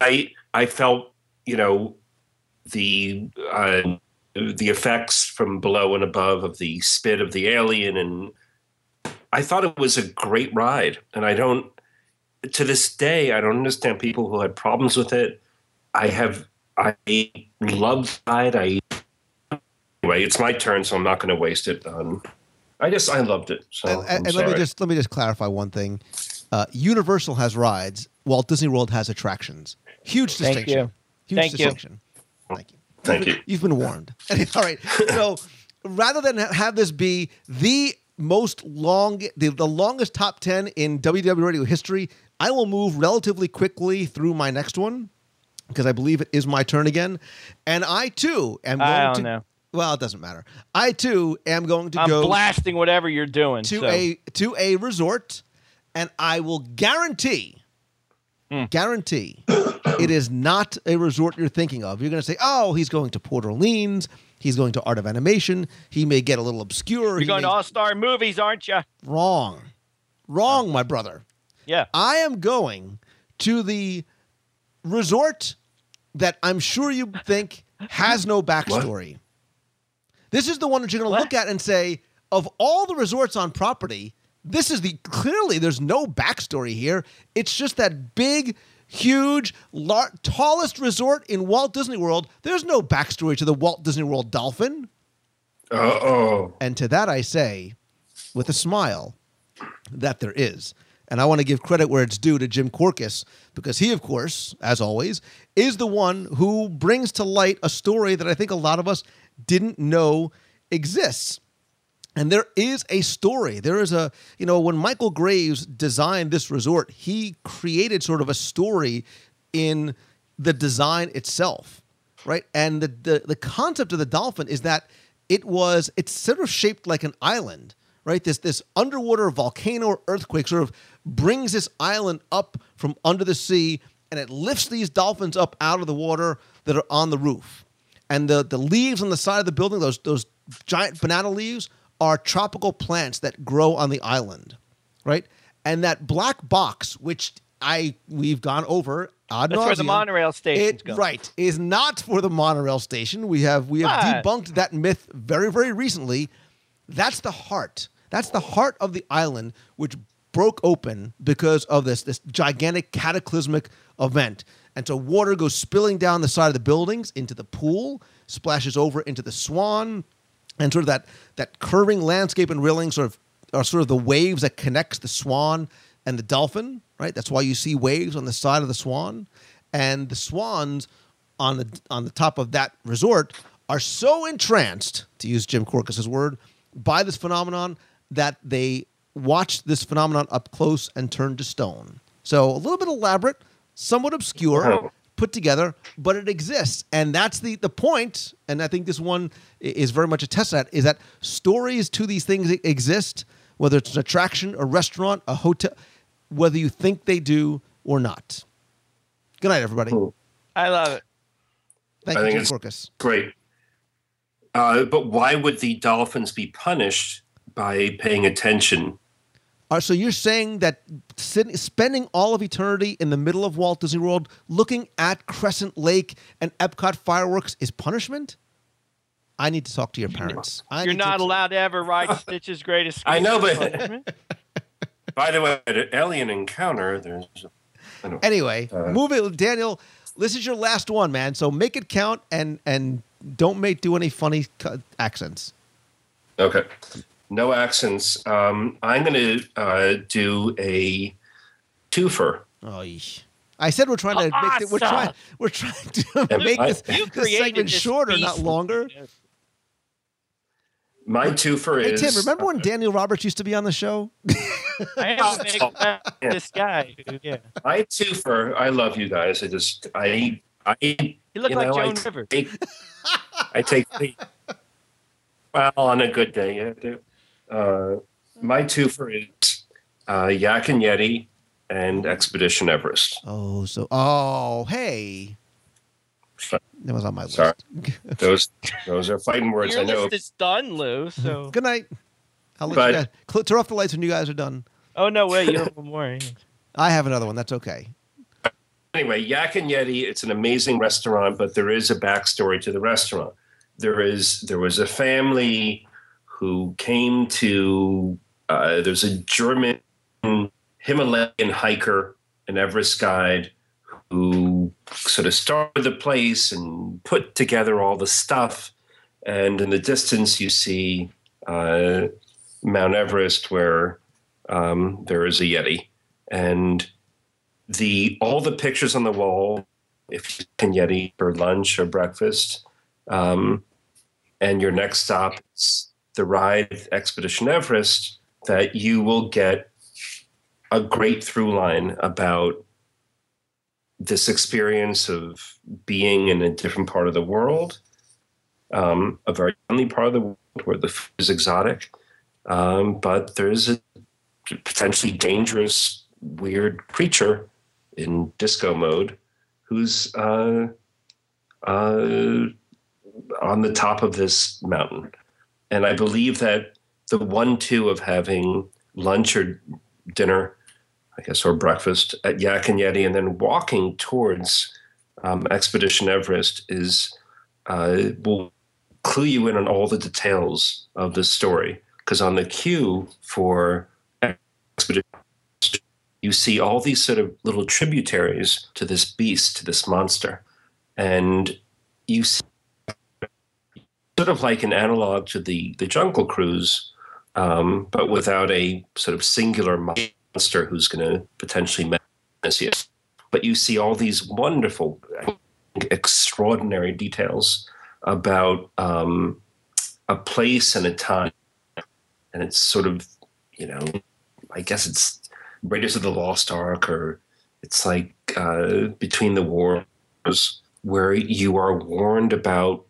I I felt you know the uh, the effects from below and above of the spit of the alien, and I thought it was a great ride. And I don't to this day I don't understand people who had problems with it. I have I loved the ride. I anyway, it's my turn, so I'm not going to waste it on. I just I loved it. So and, and- and let me just let me just clarify one thing. Uh, Universal has rides. Walt Disney World has attractions. Huge distinction. Thank distinction. you. Huge Thank you. distinction. Thank you. Thank you. You've been warned. (laughs) (laughs) All right. So rather than have this be the most long, the, the longest top 10 in WDW radio history, I will move relatively quickly through my next one because I believe it is my turn again. And I too am going I don't to. know. Well, it doesn't matter. I too am going to I'm go blasting whatever you're doing. to so. a to a resort, and I will guarantee, Hmm. guarantee, (coughs) it is not a resort you're thinking of. You're going to say, "Oh, he's going to Port Orleans. He's going to Art of Animation. He may get a little obscure. You're going may- to All Star Movies, aren't you? wrong, wrong, my brother. Yeah. I am going to the resort that I'm sure you think has no (laughs) backstory. This is the one that you're going to look at and say, of all the resorts on property, this is the clearly there's no backstory here. It's just that big, huge, lar- tallest resort in Walt Disney World. There's no backstory to the Walt Disney World dolphin. Uh oh. And to that I say, with a smile, that there is. And I want to give credit where it's due to Jim Korkis, because he, of course, as always, is the one who brings to light a story that I think a lot of us didn't know exists. And there is a story. There is a, you know, when Michael Graves designed this resort, he created sort of a story in the design itself, right? And the the, the concept of the dolphin is that it was it's sort of shaped like an island, right? This this underwater volcano or earthquake sort of brings this island up from under the sea and it lifts these dolphins up out of the water that are on the roof. And the the leaves on the side of the building, those those giant banana leaves, are tropical plants that grow on the island, right? And that black box, which I we've gone over ad That's where the monorail station. Right, is not for the monorail station. We have we have What? debunked that myth very very recently. That's the heart. That's the heart of the island, which broke open because of this this gigantic cataclysmic event. And so water goes spilling down the side of the buildings into the pool, splashes over into the Swan, and sort of that that curving landscape and railing sort of are sort of the waves that connects the Swan and the Dolphin. Right. That's why you see waves on the side of the Swan, and the Swans on the on the top of that resort are so entranced, to use Jim Korkis's word, by this phenomenon that they watch this phenomenon up close and turn to stone. So a little bit elaborate, somewhat obscure, Wow. Put together, but it exists, and that's the the point. And I think this one is very much a test of that is that stories to these things exist, whether it's an attraction, a restaurant, a hotel, whether you think they do or not. Good night, everybody. I love it. Thank I you, think Jim Korkis. Great. Uh, but why would the dolphins be punished by paying attention? Uh, so you're saying that sit- spending all of eternity in the middle of Walt Disney World, looking at Crescent Lake and Epcot fireworks, is punishment? I need to talk to your parents. I You're need to- not allowed to ever ride (laughs) Stitch's Greatest I know, but (laughs) by the way, at an alien encounter, there's anyway, Anyway, Uh, move it, Daniel. This is your last one, man. So make it count and and don't make do any funny cu- accents. okay. No accents. Um, I'm going to uh, do a twofer. Oh. I said we're trying to make the, we're trying we're trying to (laughs) And make I- this, You this segment this shorter, beast. not longer. My twofer Hey is. Tim, remember when Daniel Roberts used to be on the show? (laughs) I am a big fan of Yeah. this guy. who- Yeah. My twofer. I love you guys. I just I I You look you like know, I Joan Rivers. take I take the (laughs) well on a good day. Yeah, I do. Uh, my twofer is uh, Yak and Yeti and Expedition Everest. Oh, so oh hey, that was on my Sorry. list. (laughs) Those those are fighting words. Your I know. list is done, Lou. So. Good night. I'll let But- you guys cl- turn off the lights when you guys are done. oh no, wait. You have (laughs) one more. I have another one. That's okay. anyway, Yak and Yeti, it's an amazing restaurant, but there is a backstory to the restaurant. There is there was a family who came to uh, there's a German Himalayan hiker, an Everest guide, who sort of started the place and put together all the stuff. And in the distance, you see uh, Mount Everest, where um, there is a Yeti, and the all the pictures on the wall if you can yeti for lunch or breakfast um, and your next stop is the ride expedition everest that you will get a great through line about this experience of being in a different part of the world um, a very friendly part of the world where the food is exotic um, but there's a potentially dangerous weird creature in disco mode who's uh, uh, on the top of this mountain. And I believe that the one two of having lunch or dinner, I guess, or breakfast at Yak and Yeti and then walking towards um, Expedition Everest is uh, will clue you in on all the details of this story. Because on the queue for Expedition you see all these sort of little tributaries to this beast, to this monster. And you see sort of like an analog to the, the Jungle Cruise, um, but without a sort of singular monster who's going to potentially menace you. But you see all these wonderful, extraordinary details about um, a place and a time and it's sort of, you know, I guess it's Raiders of the Lost Ark, or it's like uh, Between the Wars, where you are warned about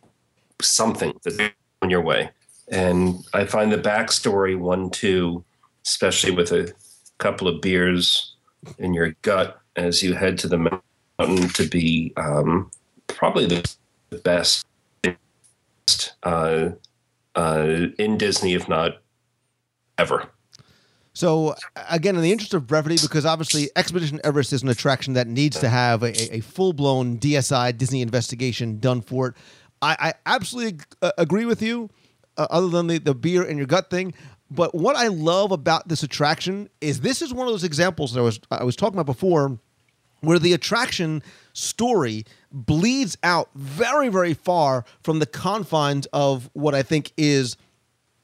something that's on your way. And I find the backstory one too, especially with a couple of beers in your gut as you head to the mountain, to be um, probably the best uh, uh, in Disney, if not ever. So again, in the interest of brevity, because obviously Expedition Everest is an attraction that needs to have a, a full-blown DSI Disney investigation done for it. I, I absolutely uh, agree with you. Uh, other than the, the beer in your gut thing, but what I love about this attraction is this is one of those examples that I was I was talking about before, where the attraction story bleeds out very very far from the confines of what I think is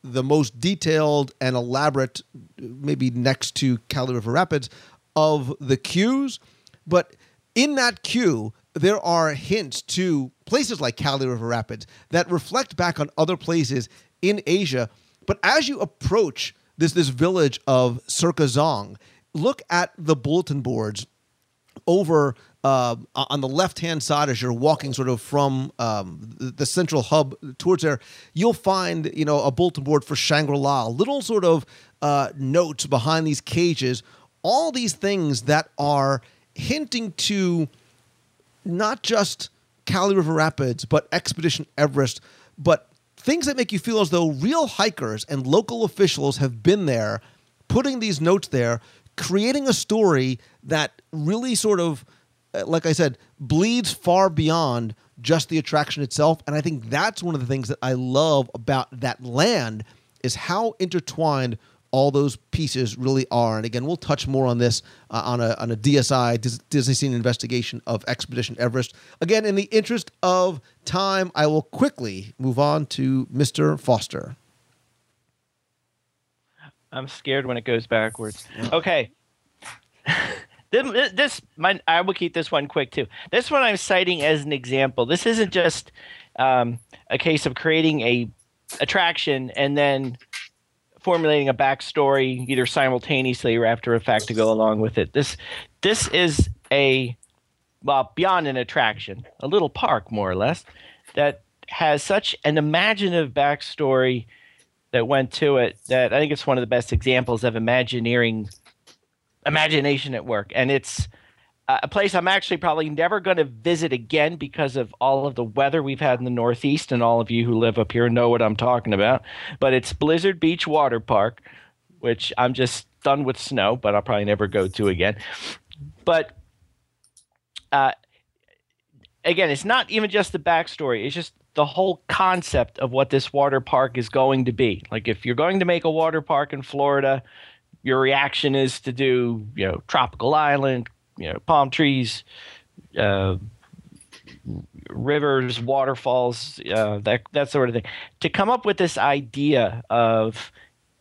the most detailed and elaborate, maybe next to Kali River Rapids, of the queues. But in that queue, there are hints to places like Kali River Rapids that reflect back on other places in Asia. But as you approach this this village of Serka Zong, look at the bulletin boards over uh, on the left hand side as you're walking sort of from um, the, central hub towards there, you'll find you know a bulletin board for Shangri La, little sort of uh, notes behind these cages, all these things that are hinting to not just Kali River Rapids, but Expedition Everest, but things that make you feel as though real hikers and local officials have been there, putting these notes there, creating a story that really sort of, uh, like I said, bleeds far beyond just the attraction itself. And I think that's one of the things that I love about that land is how intertwined all those pieces really are. And again, we'll touch more on this uh, on a on a DSI Disney Scene investigation of Expedition Everest. Again, in the interest of time, I will quickly move on to Mr. Foster. I'm scared when it goes backwards. Okay. (laughs) this, this my, I will keep this one quick too. This one I'm citing as an example. This isn't just um, a case of creating a attraction and then formulating a backstory either simultaneously or after a fact to go along with it. This this is a well beyond an attraction, a little park more or less that has such an imaginative backstory that went to it that I think it's one of the best examples of imagineering imagination at work and it's a place I'm actually probably never going to visit again because of all of the weather we've had in the Northeast, and all of you who live up here know what I'm talking about. But it's Blizzard Beach Water Park, which I'm just done with snow, but I'll probably never go to again. But uh, again, it's not even just the backstory, it's just the whole concept of what this water park is going to be. Like, if you're going to make a water park in Florida, your reaction is to do, you know, tropical island, you know, palm trees, uh, rivers, waterfalls, uh, that that sort of thing. To come up with this idea of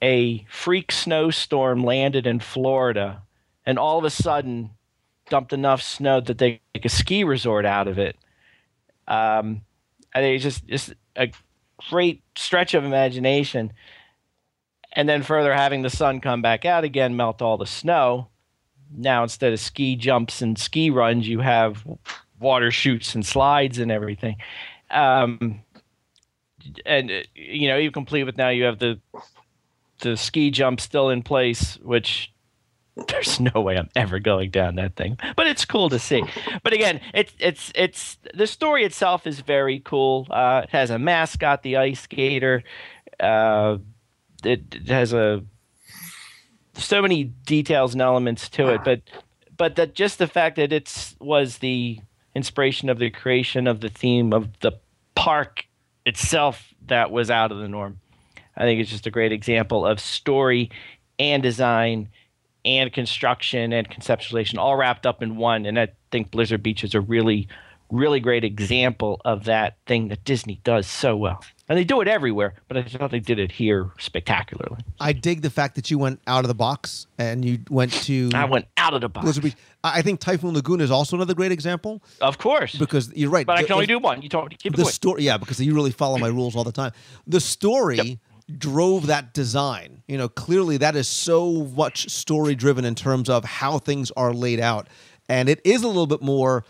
a freak snowstorm landed in Florida, and all of a sudden dumped enough snow that they make a ski resort out of it. Um, I think it's just just a great stretch of imagination. And then further having the sun come back out again, melt all the snow now instead of ski jumps and ski runs, you have water chutes and slides and everything. Um, and uh, you know, even complete with now, you have the the ski jump still in place, which there's no way I'm ever going down that thing, but it's cool to see. But again, it's it's it's the story itself is very cool. Uh, it has a mascot, the ice skater. Uh, it, it has a so many details and elements to it, ah. but but that just the fact that it's was the inspiration of the creation of the theme of the park itself that was out of the norm. I think it's just a great example of story and design and construction and conceptualization all wrapped up in one. And I think Blizzard Beach is a really, really great example of that thing that Disney does so well. And they do it everywhere, but I thought they did it here spectacularly. I dig the fact that you went out of the box and you went to. I went out of the box. Blizzard Beach. I think Typhoon Lagoon is also another great example Of course. because you're right. but I can only do one. You don't keep the story yeah because you really follow my rules all the time the story drove that design. You know, clearly that is so much story driven in terms of how things are laid out. And it is a little bit more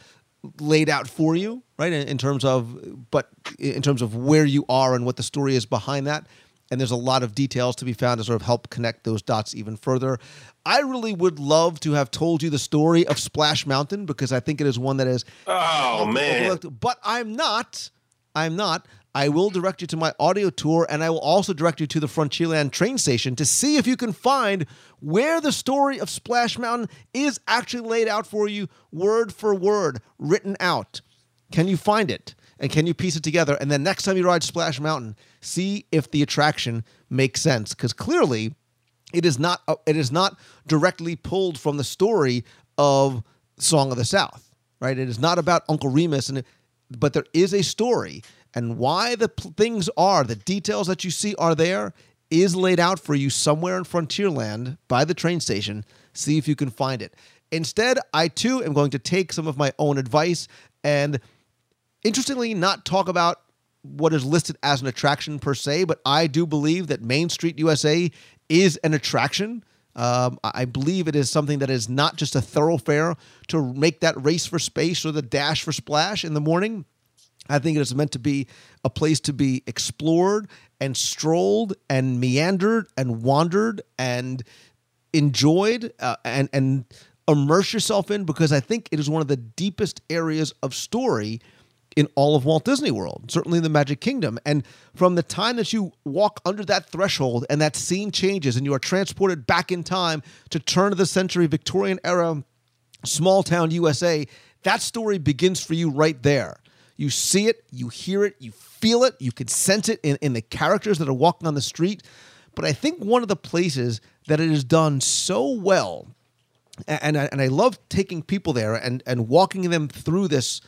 laid out for you, right? In, in terms of, but in terms of where you are and what the story is behind that. And there's a lot of details to be found to sort of help connect those dots even further. I really would love to have told you the story of Splash Mountain because I think it is one that is Oh man. overlooked. But I'm not. I'm not. I will direct you to my audio tour and I will also direct you to the Frontierland train station to see if you can find where the story of Splash Mountain is actually laid out for you, word for word, written out. Can you find it? And can you piece it together? And then next time you ride Splash Mountain, see if the attraction makes sense. Because clearly, it is not uh, it is not directly pulled from the story of Song of the South, right? It is not about Uncle Remus, and but there is a story, and why the things are, the details that you see are there, is laid out for you somewhere in Frontierland by the train station. See if you can find it. Instead, I too am going to take some of my own advice and interestingly not talk about what is listed as an attraction per se, but I do believe that Main Street USA is an attraction. Um, I believe it is something that is not just a thoroughfare to make that race for space or the dash for splash in the morning. I think it is meant to be a place to be explored and strolled and meandered and wandered and enjoyed uh, and and immerse yourself in because I think it is one of the deepest areas of story in all of Walt Disney World, certainly in the Magic Kingdom. And from the time that you walk under that threshold and that scene changes and you are transported back in time to turn of the century Victorian era small town USA, that story begins for you right there. You see it, you hear it, you feel it, you can sense it in, in the characters that are walking on the street. But I think one of the places that it is done so well, a- and I, and I love taking people there and, and walking them through this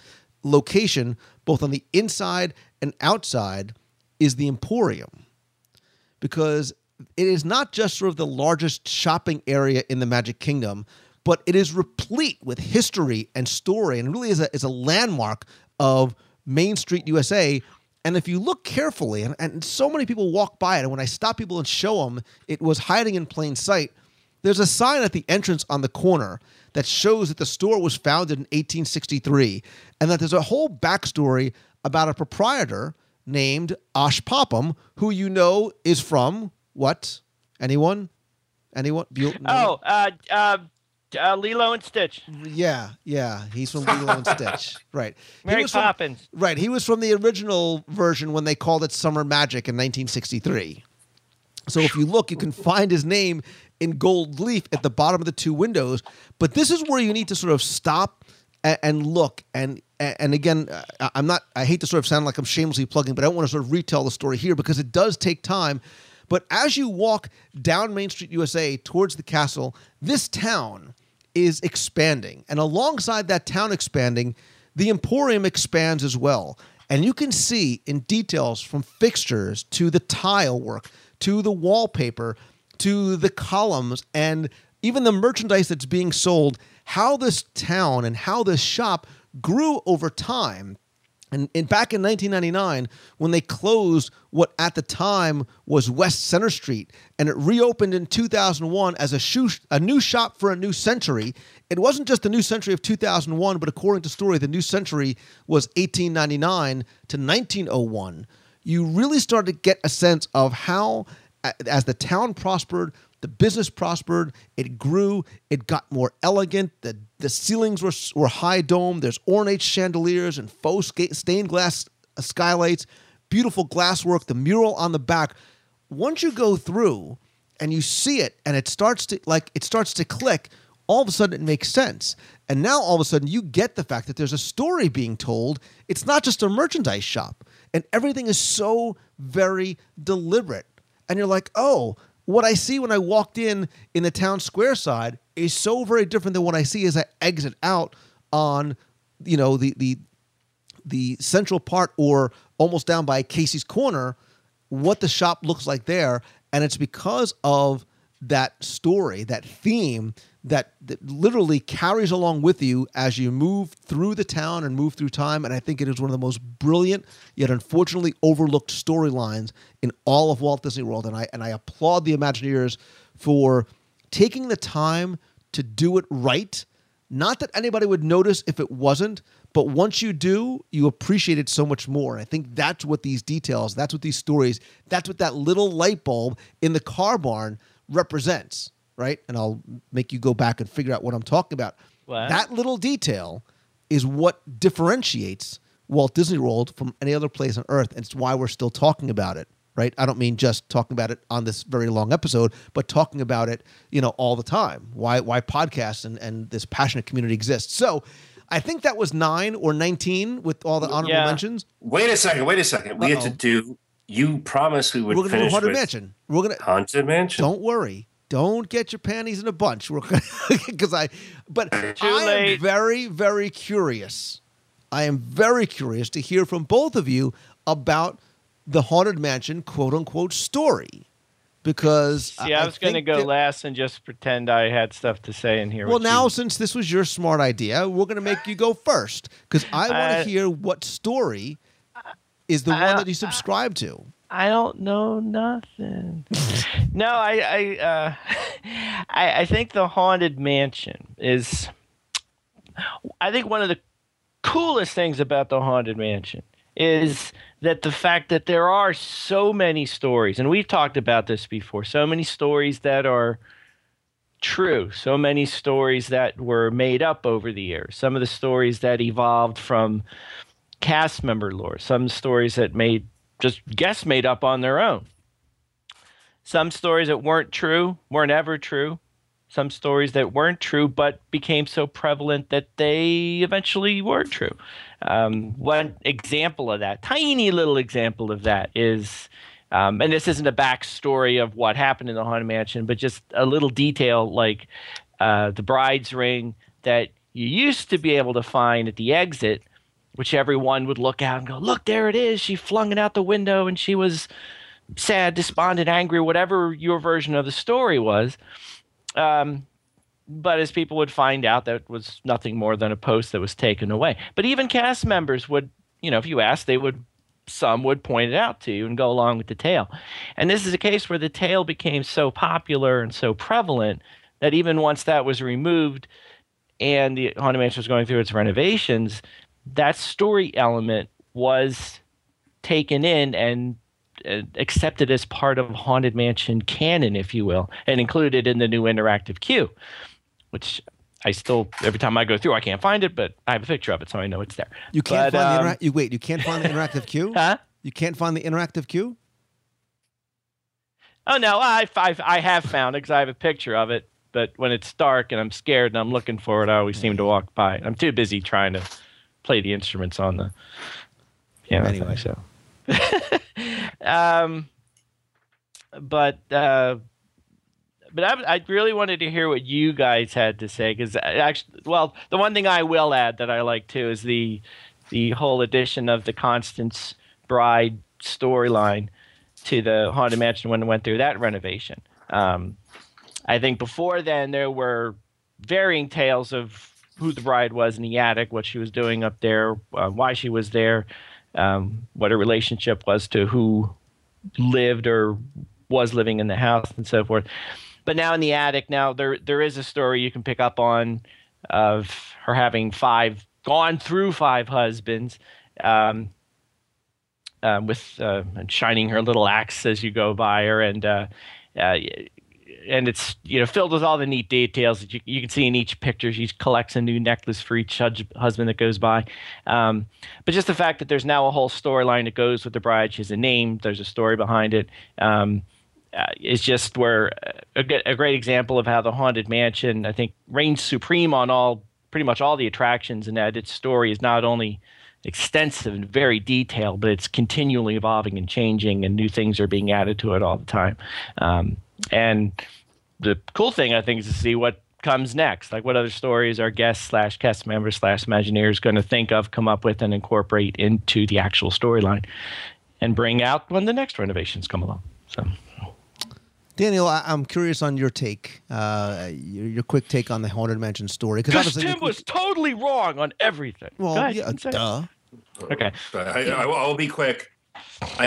location, both on the inside and outside, is the Emporium because it is not just sort of the largest shopping area in the Magic Kingdom, but it is replete with history and story, and really is a is a landmark of Main Street USA. And if you look carefully, and, and so many people walk by it, and when I stop people and show them, it was hiding in plain sight. There's a sign at the entrance on the corner that shows that the store was founded in 1863, and that there's a whole backstory about a proprietor named Osh Popham, who you know is from what? Anyone? Anyone? Know? Oh, uh, uh, uh, Lilo and Stitch. Yeah, yeah. He's from Lilo and (laughs) Stitch. Right. He Mary from- Poppins. right. He was from the original version when they called it Summer Magic in 1963. So if you look, you can find his name in gold leaf at the bottom of the two windows. But this is where you need to sort of stop and, and look. And and again, I- I'm not. I hate to sort of sound like I'm shamelessly plugging, but I don't want to sort of retell the story here because it does take time. But as you walk down Main Street, USA, towards the castle, this town is expanding, and alongside that town expanding, the Emporium expands as well. And you can see in details from fixtures to the tile work to the wallpaper to the columns and even the merchandise that's being sold, how this town and how this shop grew over time. And, and back in 1999, when they closed what at the time was West Center Street, and it reopened in 2001 as a, shoe, a new shop for a new century, it wasn't just the new century of 2001, but according to story, the new century was 1899 to 1901. You really started to get a sense of how, as the town prospered, the business prospered, it grew, it got more elegant. The, the ceilings were, were high dome. There's ornate chandeliers and faux stained glass uh, skylights, beautiful glasswork, the mural on the back. Once you go through and you see it and it starts to like it starts to click, all of a sudden it makes sense. And now all of a sudden you get the fact that there's a story being told. It's not just a merchandise shop. And everything is so very deliberate. And you're like, oh, what I see when I walked in in the town square side is so very different than what I see as I exit out on, you know, the the the central part or almost down by Casey's Corner, what the shop looks like there. And it's because of that story, that theme that, that literally carries along with you as you move through the town and move through time. And I think it is one of the most brilliant yet unfortunately overlooked storylines in all of Walt Disney World. And I and I applaud the Imagineers for taking the time to do it right. Not that anybody would notice if it wasn't, but once you do, you appreciate it so much more. And I think that's what these details, that's what these stories, that's what that little light bulb in the car barn represents, right? And I'll make you go back and figure out what I'm talking about. What? That little detail is what differentiates Walt Disney World from any other place on earth. And it's why we're still talking about it, right? I don't mean just talking about it on this very long episode, but talking about it, you know, all the time. Why why podcasts and, and this passionate community exists. So I think that was nine or 19 with all the honorable Yeah. mentions. Wait a second. Wait a second. We had to do. You promised we would We're going to do finish Haunted with Mansion. We're going to Haunted Mansion. Don't worry. Don't get your panties in a bunch. Because (laughs) I, but Too I late. am very, very curious. I am very curious to hear from both of you about the Haunted Mansion quote unquote story. Because See, I, was going to go that- last and just pretend I had stuff to say in here. Well, now you. since this was your smart idea, we're going to make you go first because I want to hear what story is the I- one that you subscribe to. I don't know nothing. (laughs) no, I I, uh, (laughs) I I think the haunted mansion is. I think one of the coolest things about the haunted mansion is that the fact that there are so many stories, and we've talked about this before, so many stories that are true, so many stories that were made up over the years, some of the stories that evolved from cast member lore, some stories that made just guests made up on their own. Some stories that weren't true, weren't ever true. Some stories that weren't true but became so prevalent that they eventually were true. Um, one example of that, tiny little example of that, is, um, and this isn't a backstory of what happened in the Haunted Mansion, but just a little detail like uh, the bride's ring that you used to be able to find at the exit which everyone would look out and go, "Look, there it is." She flung it out the window, and she was sad, despondent, angry, whatever your version of the story was. Um, but as people would find out, that was nothing more than a post that was taken away. But even cast members would, you know, if you asked, they would. Some would point it out to you and go along with the tale. And this is a case where the tale became so popular and so prevalent that even once that was removed and the Haunted Mansion was going through its renovations, that story element was taken in and accepted as part of Haunted Mansion canon, if you will, and included in the new interactive queue, which I still every time I go through I can't find it, but I have a picture of it, so I know it's there. You can't But, find um, the interact. You wait. You can't find the (laughs) interactive queue. Huh? You can't find the interactive queue. Oh no, I I, I have found it because I have a picture of it. But when it's dark and I'm scared and I'm looking for it, I always seem to walk by. I'm too busy trying to play the instruments on the piano. Anyway. thing, so. (laughs) um, but uh, but I, I really wanted to hear what you guys had to say because actually, well, the one thing I will add that I like too is the the whole addition of the Constance Bride storyline to the Haunted Mansion when it went through that renovation. Um, I think before then there were varying tales of who the bride was in the attic, what she was doing up there, uh, why she was there, um, what her relationship was to who lived or was living in the house, and so forth. But now in the attic, now there there is a story you can pick up on of her having five gone through five husbands. Um, um, with uh, shining her little axe as you go by her, and uh, uh, and it's you know filled with all the neat details that you, you can see in each picture. She collects a new necklace for each husband that goes by. Um, but just the fact that there's now a whole storyline that goes with the bride. She has a name. There's a story behind it. Um, uh, is just where a great example of how the haunted mansion I think reigns supreme on all pretty much all the attractions, and that its story is not only extensive and very detailed, but it's continually evolving and changing, and new things are being added to it all the time. Um, and the cool thing I think is to see what comes next, like what other stories our guests slash cast members slash Imagineers going to think of, come up with, and incorporate into the actual storyline, and bring out when the next renovations come along. So. Daniel, I, I'm curious on your take, uh, your, your quick take on the Haunted Mansion story. Because obviously Tim we- was totally wrong on everything. Well, Go ahead, yeah, you can say it. duh. Okay. I, I, I'll be quick. I,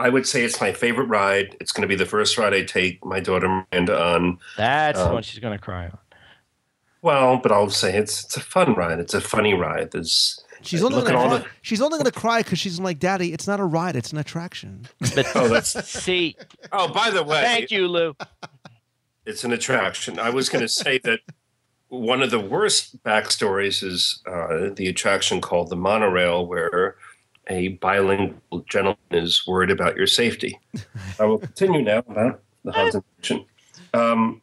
I would say it's my favorite ride. It's going to be the first ride I take my daughter Miranda on. That's the Um, one she's going to cry on. Well, but I'll say it's it's a fun ride. It's a funny ride. There's She's only look gonna at all cry. the She's only gonna cry because she's like, Daddy, it's not a ride, it's an attraction. But (laughs) oh that's (laughs) see, oh by the way, thank you, Lou. it's an attraction. I was going to say that one of the worst backstories is uh, the attraction called the monorail, where a bilingual gentleman is worried about your safety. I will continue now about the haunted mansion, um,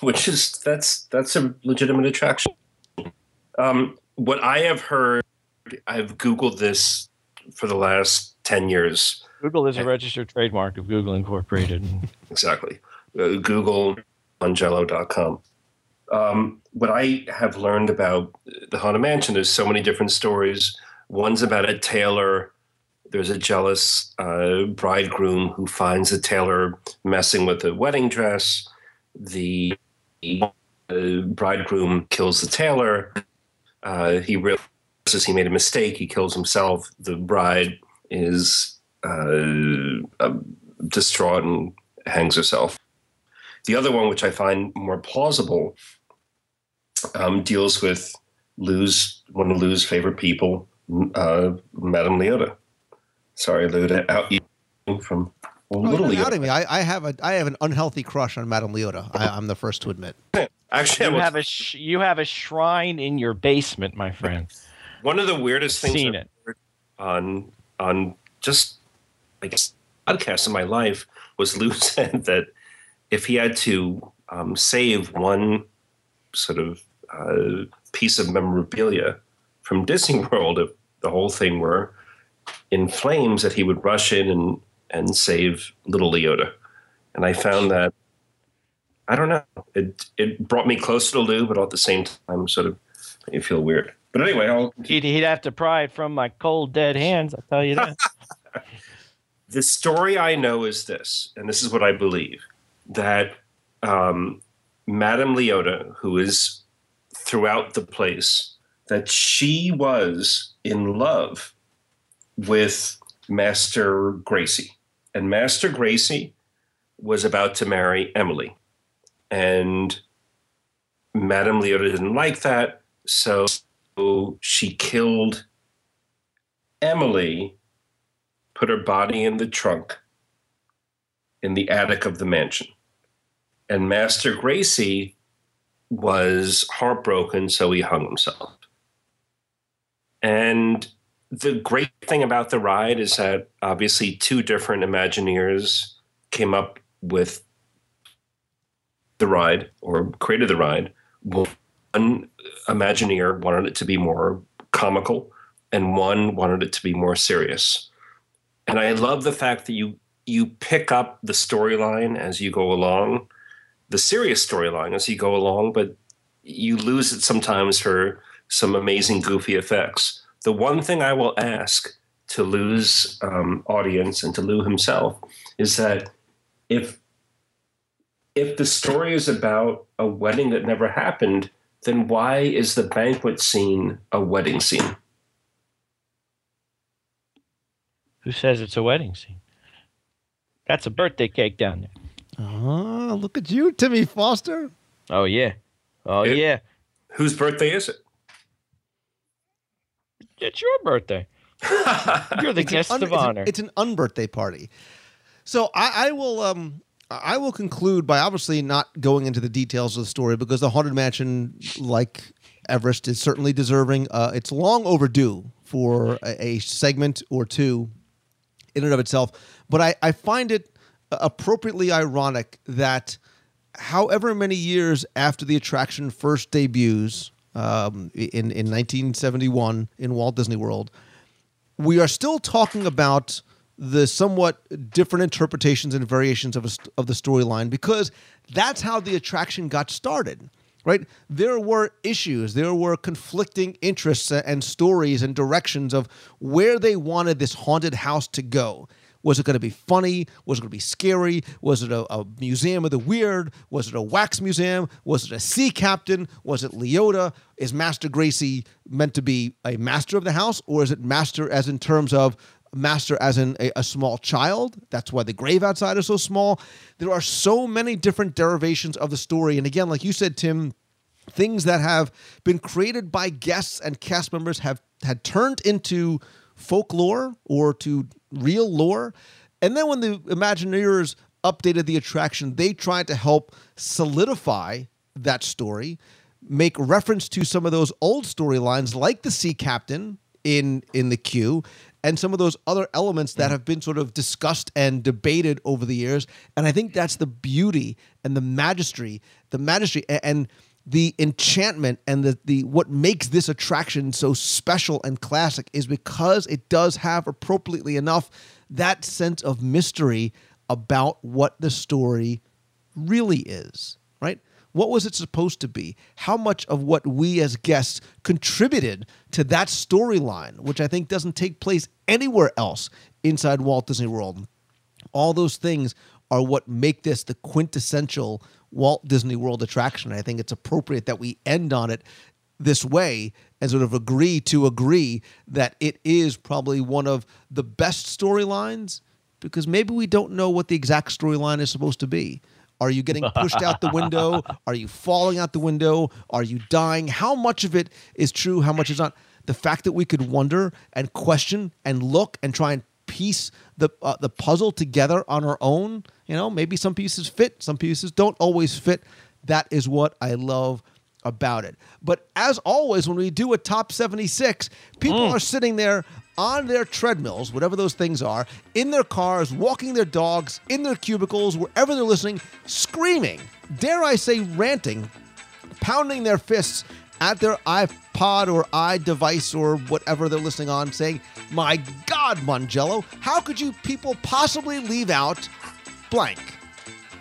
which is that's that's a legitimate attraction. Um, what I have heard, I've googled this for the last ten years. Google is a registered trademark of Google Incorporated. (laughs) exactly. Uh, Google Angelo.com. Um, what I have learned about the Haunted Mansion, there's so many different stories. One's about a tailor. There's a jealous uh, bridegroom who finds the tailor messing with a wedding dress. The uh, bridegroom kills the tailor. Uh, he realizes he made a mistake. He kills himself. The bride is uh, uh, distraught and hangs herself. The other one, which I find more plausible, um, deals with Lou's one of Lou's favorite people, uh, Madame Leota. Sorry, Lou, to out you from well, Oh, little you're not Leota. outing me. I, I have a I have an unhealthy crush on Madame Leota. I, I'm the first to admit. (laughs) Actually, You was- have a sh- you have a shrine in your basement, my friend. One of the weirdest things Seen I've it. heard on on just I guess podcasts in my life was Lou (laughs) said that if he had to um, save one sort of uh, piece of memorabilia from Disney (laughs) World, if the whole thing were in flames, that he would rush in and and save little Leota. And I found that I don't know. It it brought me closer to Lou, but at the same time, sort of made me feel weird. But anyway, I'll He'd, he'd have to pry it from my cold, dead hands. I'll tell you that. (laughs) the story I know is this, and this is what I believe that um, Madame Leota, who is throughout the place, that she was in love with Master Gracey. And Master Gracey was about to marry Emily. And Madame Leota didn't like that, so she killed Emily put her body in the trunk in the attic of the mansion. And Master Gracey was heartbroken, so he hung himself. And the great thing about the ride is that obviously two different Imagineers came up with the ride or created the ride. Imagineer wanted it to be more comical, and one wanted it to be more serious and I love the fact that you you pick up the storyline as you go along, the serious storyline as you go along, but you lose it sometimes for some amazing goofy effects. The one thing I will ask to Lou's um, audience and to Lou himself is that if if the story is about a wedding that never happened, then why is the banquet scene a wedding scene? Who says it's a wedding scene? That's a birthday cake down there. Oh, look at you, Timmy Foster. Oh yeah. Oh It- yeah. Whose birthday is it? It's your birthday. (laughs) You're the It's guest un- of it's an- honor. It's an unbirthday party. So I, I will um I will conclude by obviously not going into the details of the story because the haunted mansion, like Everest, is certainly deserving. Uh, it's long overdue for a, a segment or two in and of itself. But I, I find it appropriately ironic that however many years after the attraction first debuts um, in, in 1971 in Walt Disney World, we are still talking about the somewhat different interpretations and variations of, a, of the storyline because that's how the attraction got started right there were issues there were conflicting interests and stories and directions of where they wanted this haunted house to go Was it going to be funny? Was it going to be scary? Was it a, a museum of the weird? Was it a wax museum? Was it a sea captain? Was it Leota? Is Master Gracey meant to be a master of the house, or is it master as in terms of master as in a, a small child? That's why the grave outside is so small. There are so many different derivations of the story, and again, like you said, Tim things that have been created by guests and cast members have had turned into folklore or to real lore. And then when the Imagineers updated the attraction, they tried to help solidify that story, make reference to some of those old storylines like the Sea Captain in in the queue and some of those other elements that mm. have been sort of discussed and debated over the years and i think that's the beauty and the magistry the magistry a- and the enchantment and the, the what makes this attraction so special and classic is because it does have appropriately enough that sense of mystery about what the story really is, right? What was it supposed to be? How much of what we as guests contributed to that storyline, which I think doesn't take place anywhere else inside Walt Disney World? All those things are what make this the quintessential Walt Disney World attraction. I think it's appropriate that we end on it this way and sort of agree to agree that it is probably one of the best storylines because maybe we don't know what the exact storyline is supposed to be. Are you getting pushed out the window? (laughs) Are you falling out the window? Are you dying? How much of it is true? How much is not? The fact that we could wonder and question and look and try and piece the uh, the puzzle together on our own. You know, maybe some pieces fit, some pieces don't always fit. That is what I love about it. But as always, when we do a top 76, people are sitting there on their treadmills, whatever those things are, in their cars, walking their dogs, in their cubicles, wherever they're listening, screaming, dare I say, ranting, pounding their fists at their iPod or iDevice or whatever they're listening on, saying, My God, Mongello, how could you people possibly leave out blank?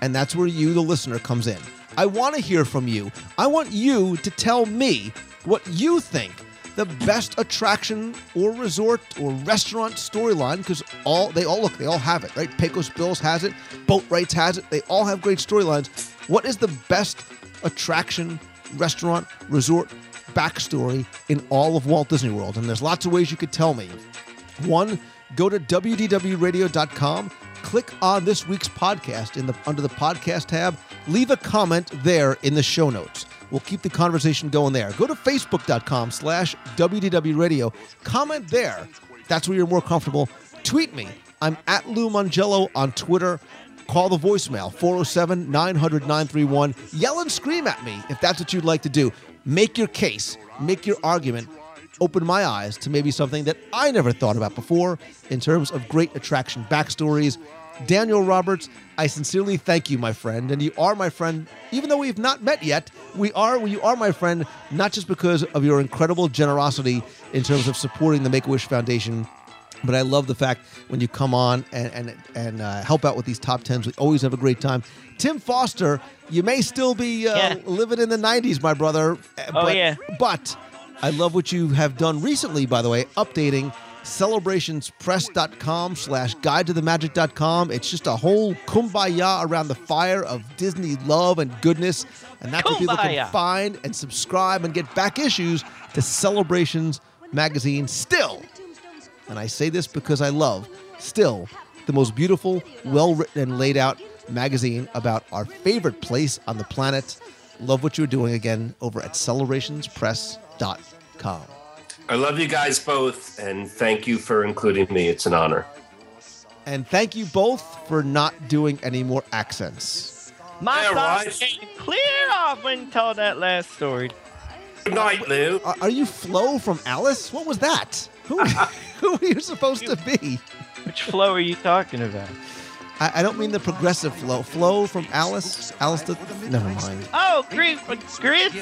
And that's where you, the listener, comes in. I want to hear from you. I want you to tell me what you think the best attraction or resort or restaurant storyline because all they all look they all have it right? Pecos bills has it Boatwright's has it they all have great storylines. What is the best attraction restaurant resort backstory in all of walt disney world? And there's lots of ways you could tell me. One, go to wdwradio.com, click on this week's podcast in the under the podcast tab, leave a comment there in the show notes. We'll keep the conversation going there. Go to facebook.com slash wdwradio, comment there. That's where you're more comfortable. Tweet me. I'm at Lou Mongello on Twitter. Call the voicemail 407 900 931. Yell and scream at me if that's what you'd like to do. Make your case, make your argument opened my eyes to maybe something that I never thought about before in terms of great attraction backstories. Daniel Roberts, I sincerely thank you, my friend, and you are my friend. Even though we've not met yet, we are. You are my friend, not just because of your incredible generosity in terms of supporting the Make a Wish Foundation, but I love the fact when you come on and and and uh, help out with these top tens. We always have a great time. Tim Foster, you may still be uh, Yeah. living in the '90s, my brother. uh, Oh, but, yeah. But I love what you have done recently, by the way, updating celebrationspress.com slash guide to the magic.com. It's just a whole kumbaya around the fire of Disney love and goodness. And that's where people can Kumbaya. find and subscribe and get back issues to Celebrations magazine still. And I say this because I love still the most beautiful, well written, and laid out magazine about our favorite place on the planet. Love what you're doing again over at celebrationspress.com. I love you guys both, and thank you for including me. It's an honor. And thank you both for not doing any more accents. My Yeah, thoughts right. came clear off when you told that last story. Good night, Lou. Are, are you Flo from Alice? What was that? Who, (laughs) who are you supposed to be? Which Flo are you talking about? I, I don't mean the progressive Flo. Flo from Alice? Alice, the, never mind. Oh, grief, grits.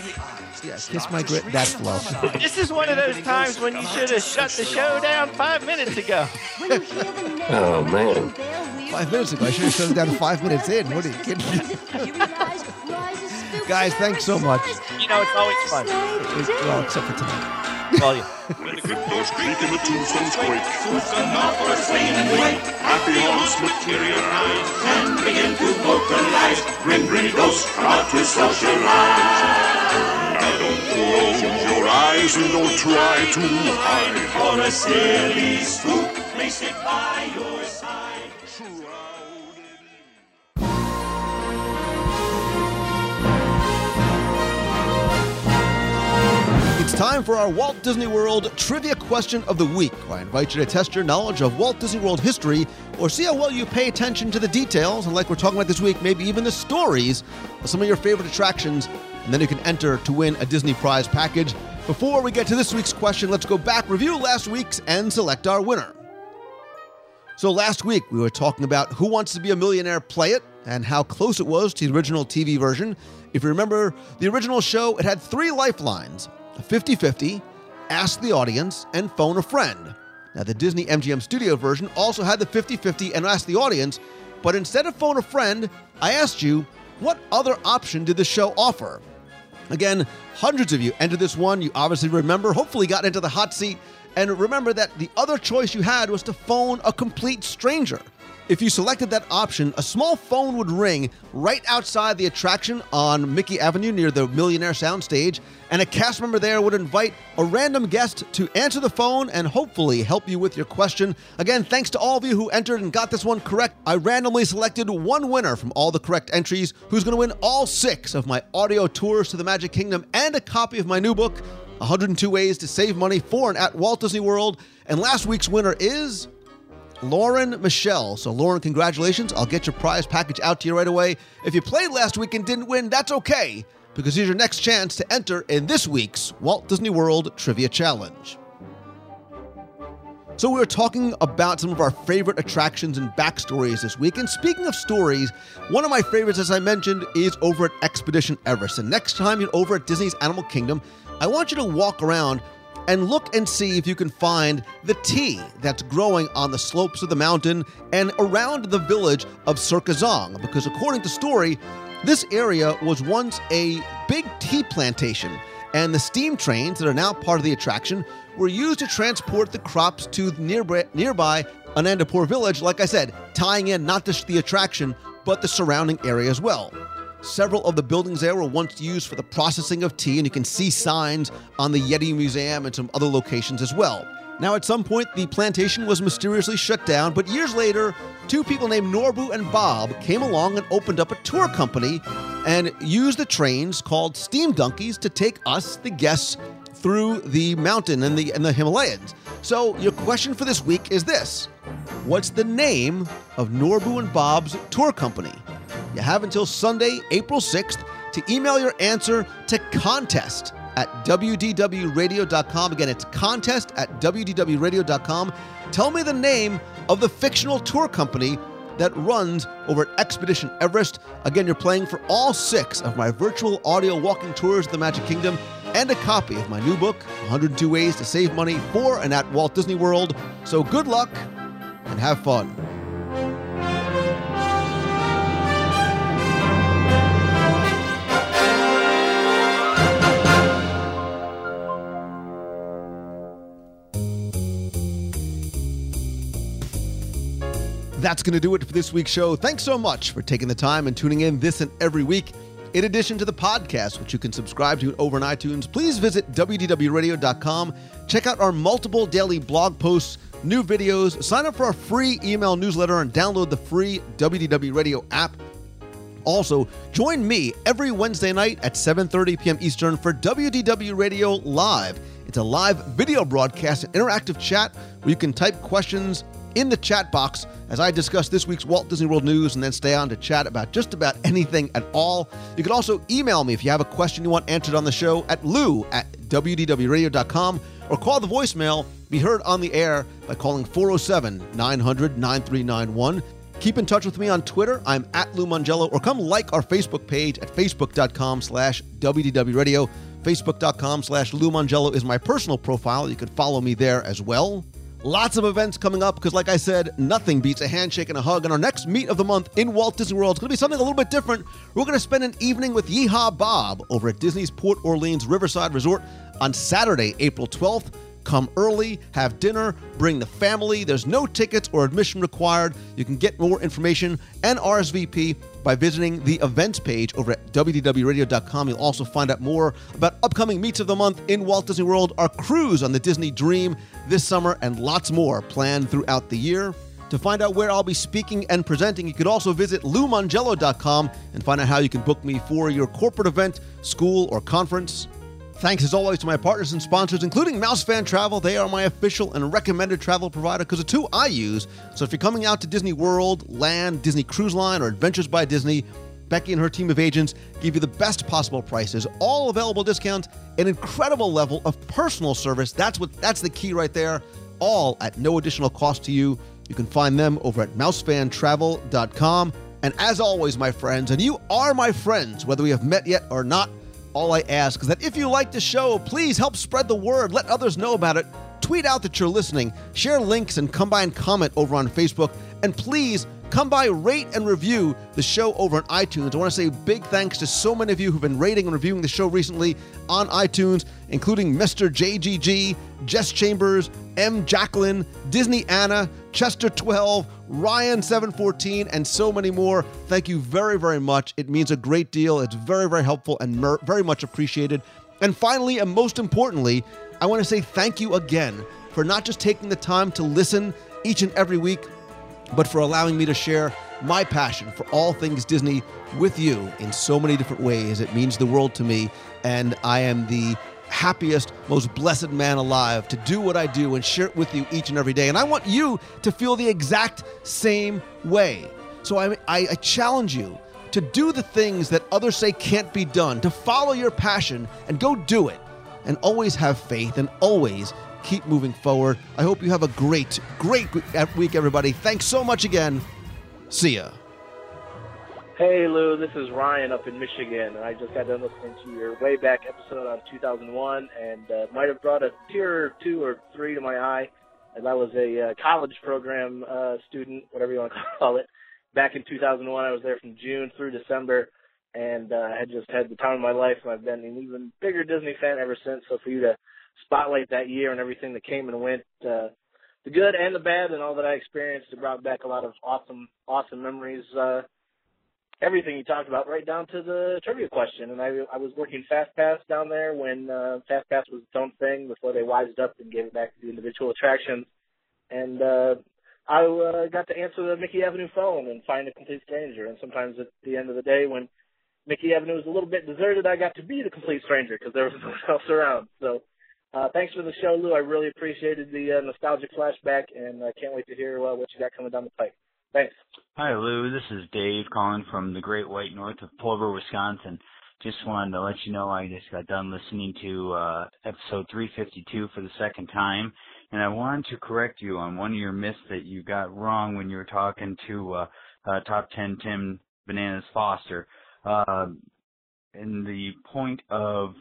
Yeah, kiss my grit. That's Flo. This is one of those times when you should have shut the show down five minutes ago. Oh, man. Five minutes ago. I should have shut it down five minutes in. What are you kidding me? (laughs) Guys, thanks so much. You know, it's always fun. Well, except for tonight. Call you. When the cryptos creak and the tombstones quake, who's gonna offer a swing and wake? Happy homes materialize and begin to vocalize. Grim, grinny ghosts come out to socialize. Now don't close your eyes and don't try to hide. For a silly spook may sit by your side. It's time for our Walt Disney World Trivia Question of the Week, I invite you to test your knowledge of Walt Disney World history or see how well you pay attention to the details, and like we're talking about this week, maybe even the stories of some of your favorite attractions, and then you can enter to win a Disney prize package. Before we get to this week's question, let's go back, review last week's, and select our winner. So last week we were talking about Who Wants to Be a Millionaire Play It and how close it was to the original TV version. If you remember the original show, it had three lifelines 50 50, Ask the Audience, and Phone a Friend. Now, the Disney MGM Studio version also had the 50 50 and Ask the Audience, but instead of Phone a Friend, I asked you, what other option did the show offer? Again, hundreds of you entered this one. You obviously remember, hopefully, got into the hot seat. And remember that the other choice you had was to phone a complete stranger. If you selected that option, a small phone would ring right outside the attraction on Mickey Avenue near the Millionaire Soundstage, and a cast member there would invite a random guest to answer the phone and hopefully help you with your question. Again, thanks to all of you who entered and got this one correct. I randomly selected one winner from all the correct entries who's going to win all six of my audio tours to the Magic Kingdom and a copy of my new book, 102 Ways to Save Money for and at Walt Disney World. And last week's winner is Lauren Michelle. So, Lauren, congratulations. I'll get your prize package out to you right away. If you played last week and didn't win, that's okay, because here's your next chance to enter in this week's Walt Disney World Trivia Challenge. So, we were talking about some of our favorite attractions and backstories this week. And speaking of stories, one of my favorites, as I mentioned, is over at Expedition Everest. And next time you're over at Disney's Animal Kingdom, I want you to walk around and look and see if you can find the tea that's growing on the slopes of the mountain and around the village of Serka Zong. Because according to story, this area was once a big tea plantation, and the steam trains that are now part of the attraction were used to transport the crops to nearby, nearby Anandapur village, like I said, tying in not just the attraction, but the surrounding area as well. Several of the buildings there were once used for the processing of tea, and you can see signs on the Yeti Museum and some other locations as well. Now, at some point, the plantation was mysteriously shut down, but years later, two people named Norbu and Bob came along and opened up a tour company and used the trains called steam donkeys to take us, the guests, through the mountain and the, and the Himalayas. So, your question for this week is this What's the name of Norbu and Bob's tour company? You have until Sunday, April 6th to email your answer to contest at wdwradio.com. Again, it's contest at wdwradio.com. Tell me the name of the fictional tour company that runs over at Expedition Everest. Again, you're playing for all six of my virtual audio walking tours of the Magic Kingdom and a copy of my new book, 102 Ways to Save Money for and at Walt Disney World. So good luck and have fun. That's going to do it for this week's show. Thanks so much for taking the time and tuning in this and every week. In addition to the podcast, which you can subscribe to over on iTunes, please visit wdwradio.com. Check out our multiple daily blog posts, new videos, sign up for our free email newsletter, and download the free WDW Radio app. Also, join me every Wednesday night at 7:30 p.m. Eastern for WDW Radio Live. It's a live video broadcast and interactive chat where you can type questions in the chat box as I discuss this week's Walt Disney World news and then stay on to chat about just about anything at all. You can also email me if you have a question you want answered on the show at lou at wdwradio.com or call the voicemail, be heard on the air by calling 407 900 9391. Keep in touch with me on Twitter. I'm at Lou Mongello, or come like our Facebook page at facebook.com slash wdwradio. Facebook.com slash Lou Mongello is my personal profile. You can follow me there as well. Lots of events coming up because, like I said, nothing beats a handshake and a hug. And our next meet of the month in Walt Disney World is going to be something a little bit different. We're going to spend an evening with Yeehaw Bob over at Disney's Port Orleans Riverside Resort on Saturday, April 12th. Come early, have dinner, bring the family. There's no tickets or admission required. You can get more information and RSVP by visiting the events page over at WDWRadio.com. You'll also find out more about upcoming meets of the month in Walt Disney World, our cruise on the Disney Dream this summer, and lots more planned throughout the year. To find out where I'll be speaking and presenting, you could also visit LouMongello.com and find out how you can book me for your corporate event, school, or conference. Thanks as always to my partners and sponsors, including Mouse Fan Travel. They are my official and recommended travel provider because the two I use. So if you're coming out to Disney World, Land, Disney Cruise Line, or Adventures by Disney, Becky and her team of agents give you the best possible prices, all available discounts, an incredible level of personal service. That's what that's the key right there. All at no additional cost to you. You can find them over at mousefantravel.com. And as always, my friends, and you are my friends, whether we have met yet or not, all I ask is that if you like the show, please help spread the word. Let others know about it. Tweet out that you're listening. Share links and come by and comment over on Facebook. And please come by, rate and review the show over on iTunes. I want to say big thanks to so many of you who've been rating and reviewing the show recently on iTunes, including Mr. JGG, Jess Chambers, M. Jacqueline, Disney Anna, Chester 12, Ryan 714, and so many more. Thank you very, very much. It means a great deal. It's very, very helpful and mer- very much appreciated. And finally, and most importantly, I want to say thank you again for not just taking the time to listen each and every week, but for allowing me to share my passion for all things Disney with you in so many different ways. It means the world to me, and I am the happiest, most blessed man alive to do what I do and share it with you each and every day. And I want you to feel the exact same way. So I, I, I challenge you to do the things that others say can't be done, to follow your passion and go do it. And always have faith and always keep moving forward. I hope you have a great, great week, everybody. Thanks so much again. See ya. Hey Lou, this is Ryan up in Michigan, and I just got done listening to your way back episode on 2001, and uh, might have brought a tear or two or three to my eye, as I was a uh, college program uh, student, whatever you want to (laughs) call it. Back in 2001, I was there from June through December, and uh, I had just had the time of my life, and I've been an even bigger Disney fan ever since. So for you to spotlight that year and everything that came and went, uh, the good and the bad, and all that I experienced, it brought back a lot of awesome, awesome memories. Uh, everything you talked about, right down to the trivia question. And I I was working Fast Pass down there when uh, Fast Pass was its own thing before they wised up and gave it back to the individual attractions. And uh, I uh, got to answer the Mickey Avenue phone and find a complete stranger. And sometimes at the end of the day, when Mickey Avenue was a little bit deserted, I got to be the complete stranger because there was (laughs) no one else around. So. Uh, thanks for the show, Lou. I really appreciated the uh, nostalgic flashback, and I can't wait to hear uh, what you got coming down the pipe. Thanks. Hi, Lou. This is Dave calling from the Great White North of Plover, Wisconsin. Just wanted to let you know I just got done listening to uh, episode 352 for the second time, and I wanted to correct you on one of your myths that you got wrong when you were talking to uh, uh, Top 10 Tim Bananas Foster. Uh, in the point of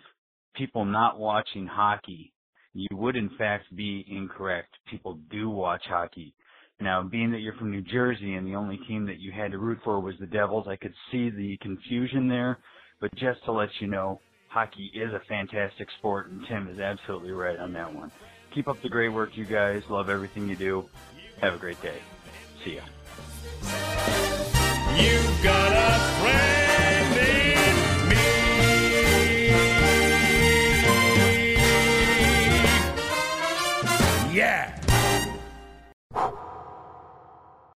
people not watching hockey, you would in fact be incorrect. People do watch hockey. Now, being that you're from New Jersey and the only team that you had to root for was the Devils, I could see the confusion there. But just to let you know, hockey is a fantastic sport, and Tim is absolutely right on that one. Keep up the great work, you guys. Love everything you do. Have a great day. See ya. You've got a friend in me. Yeah.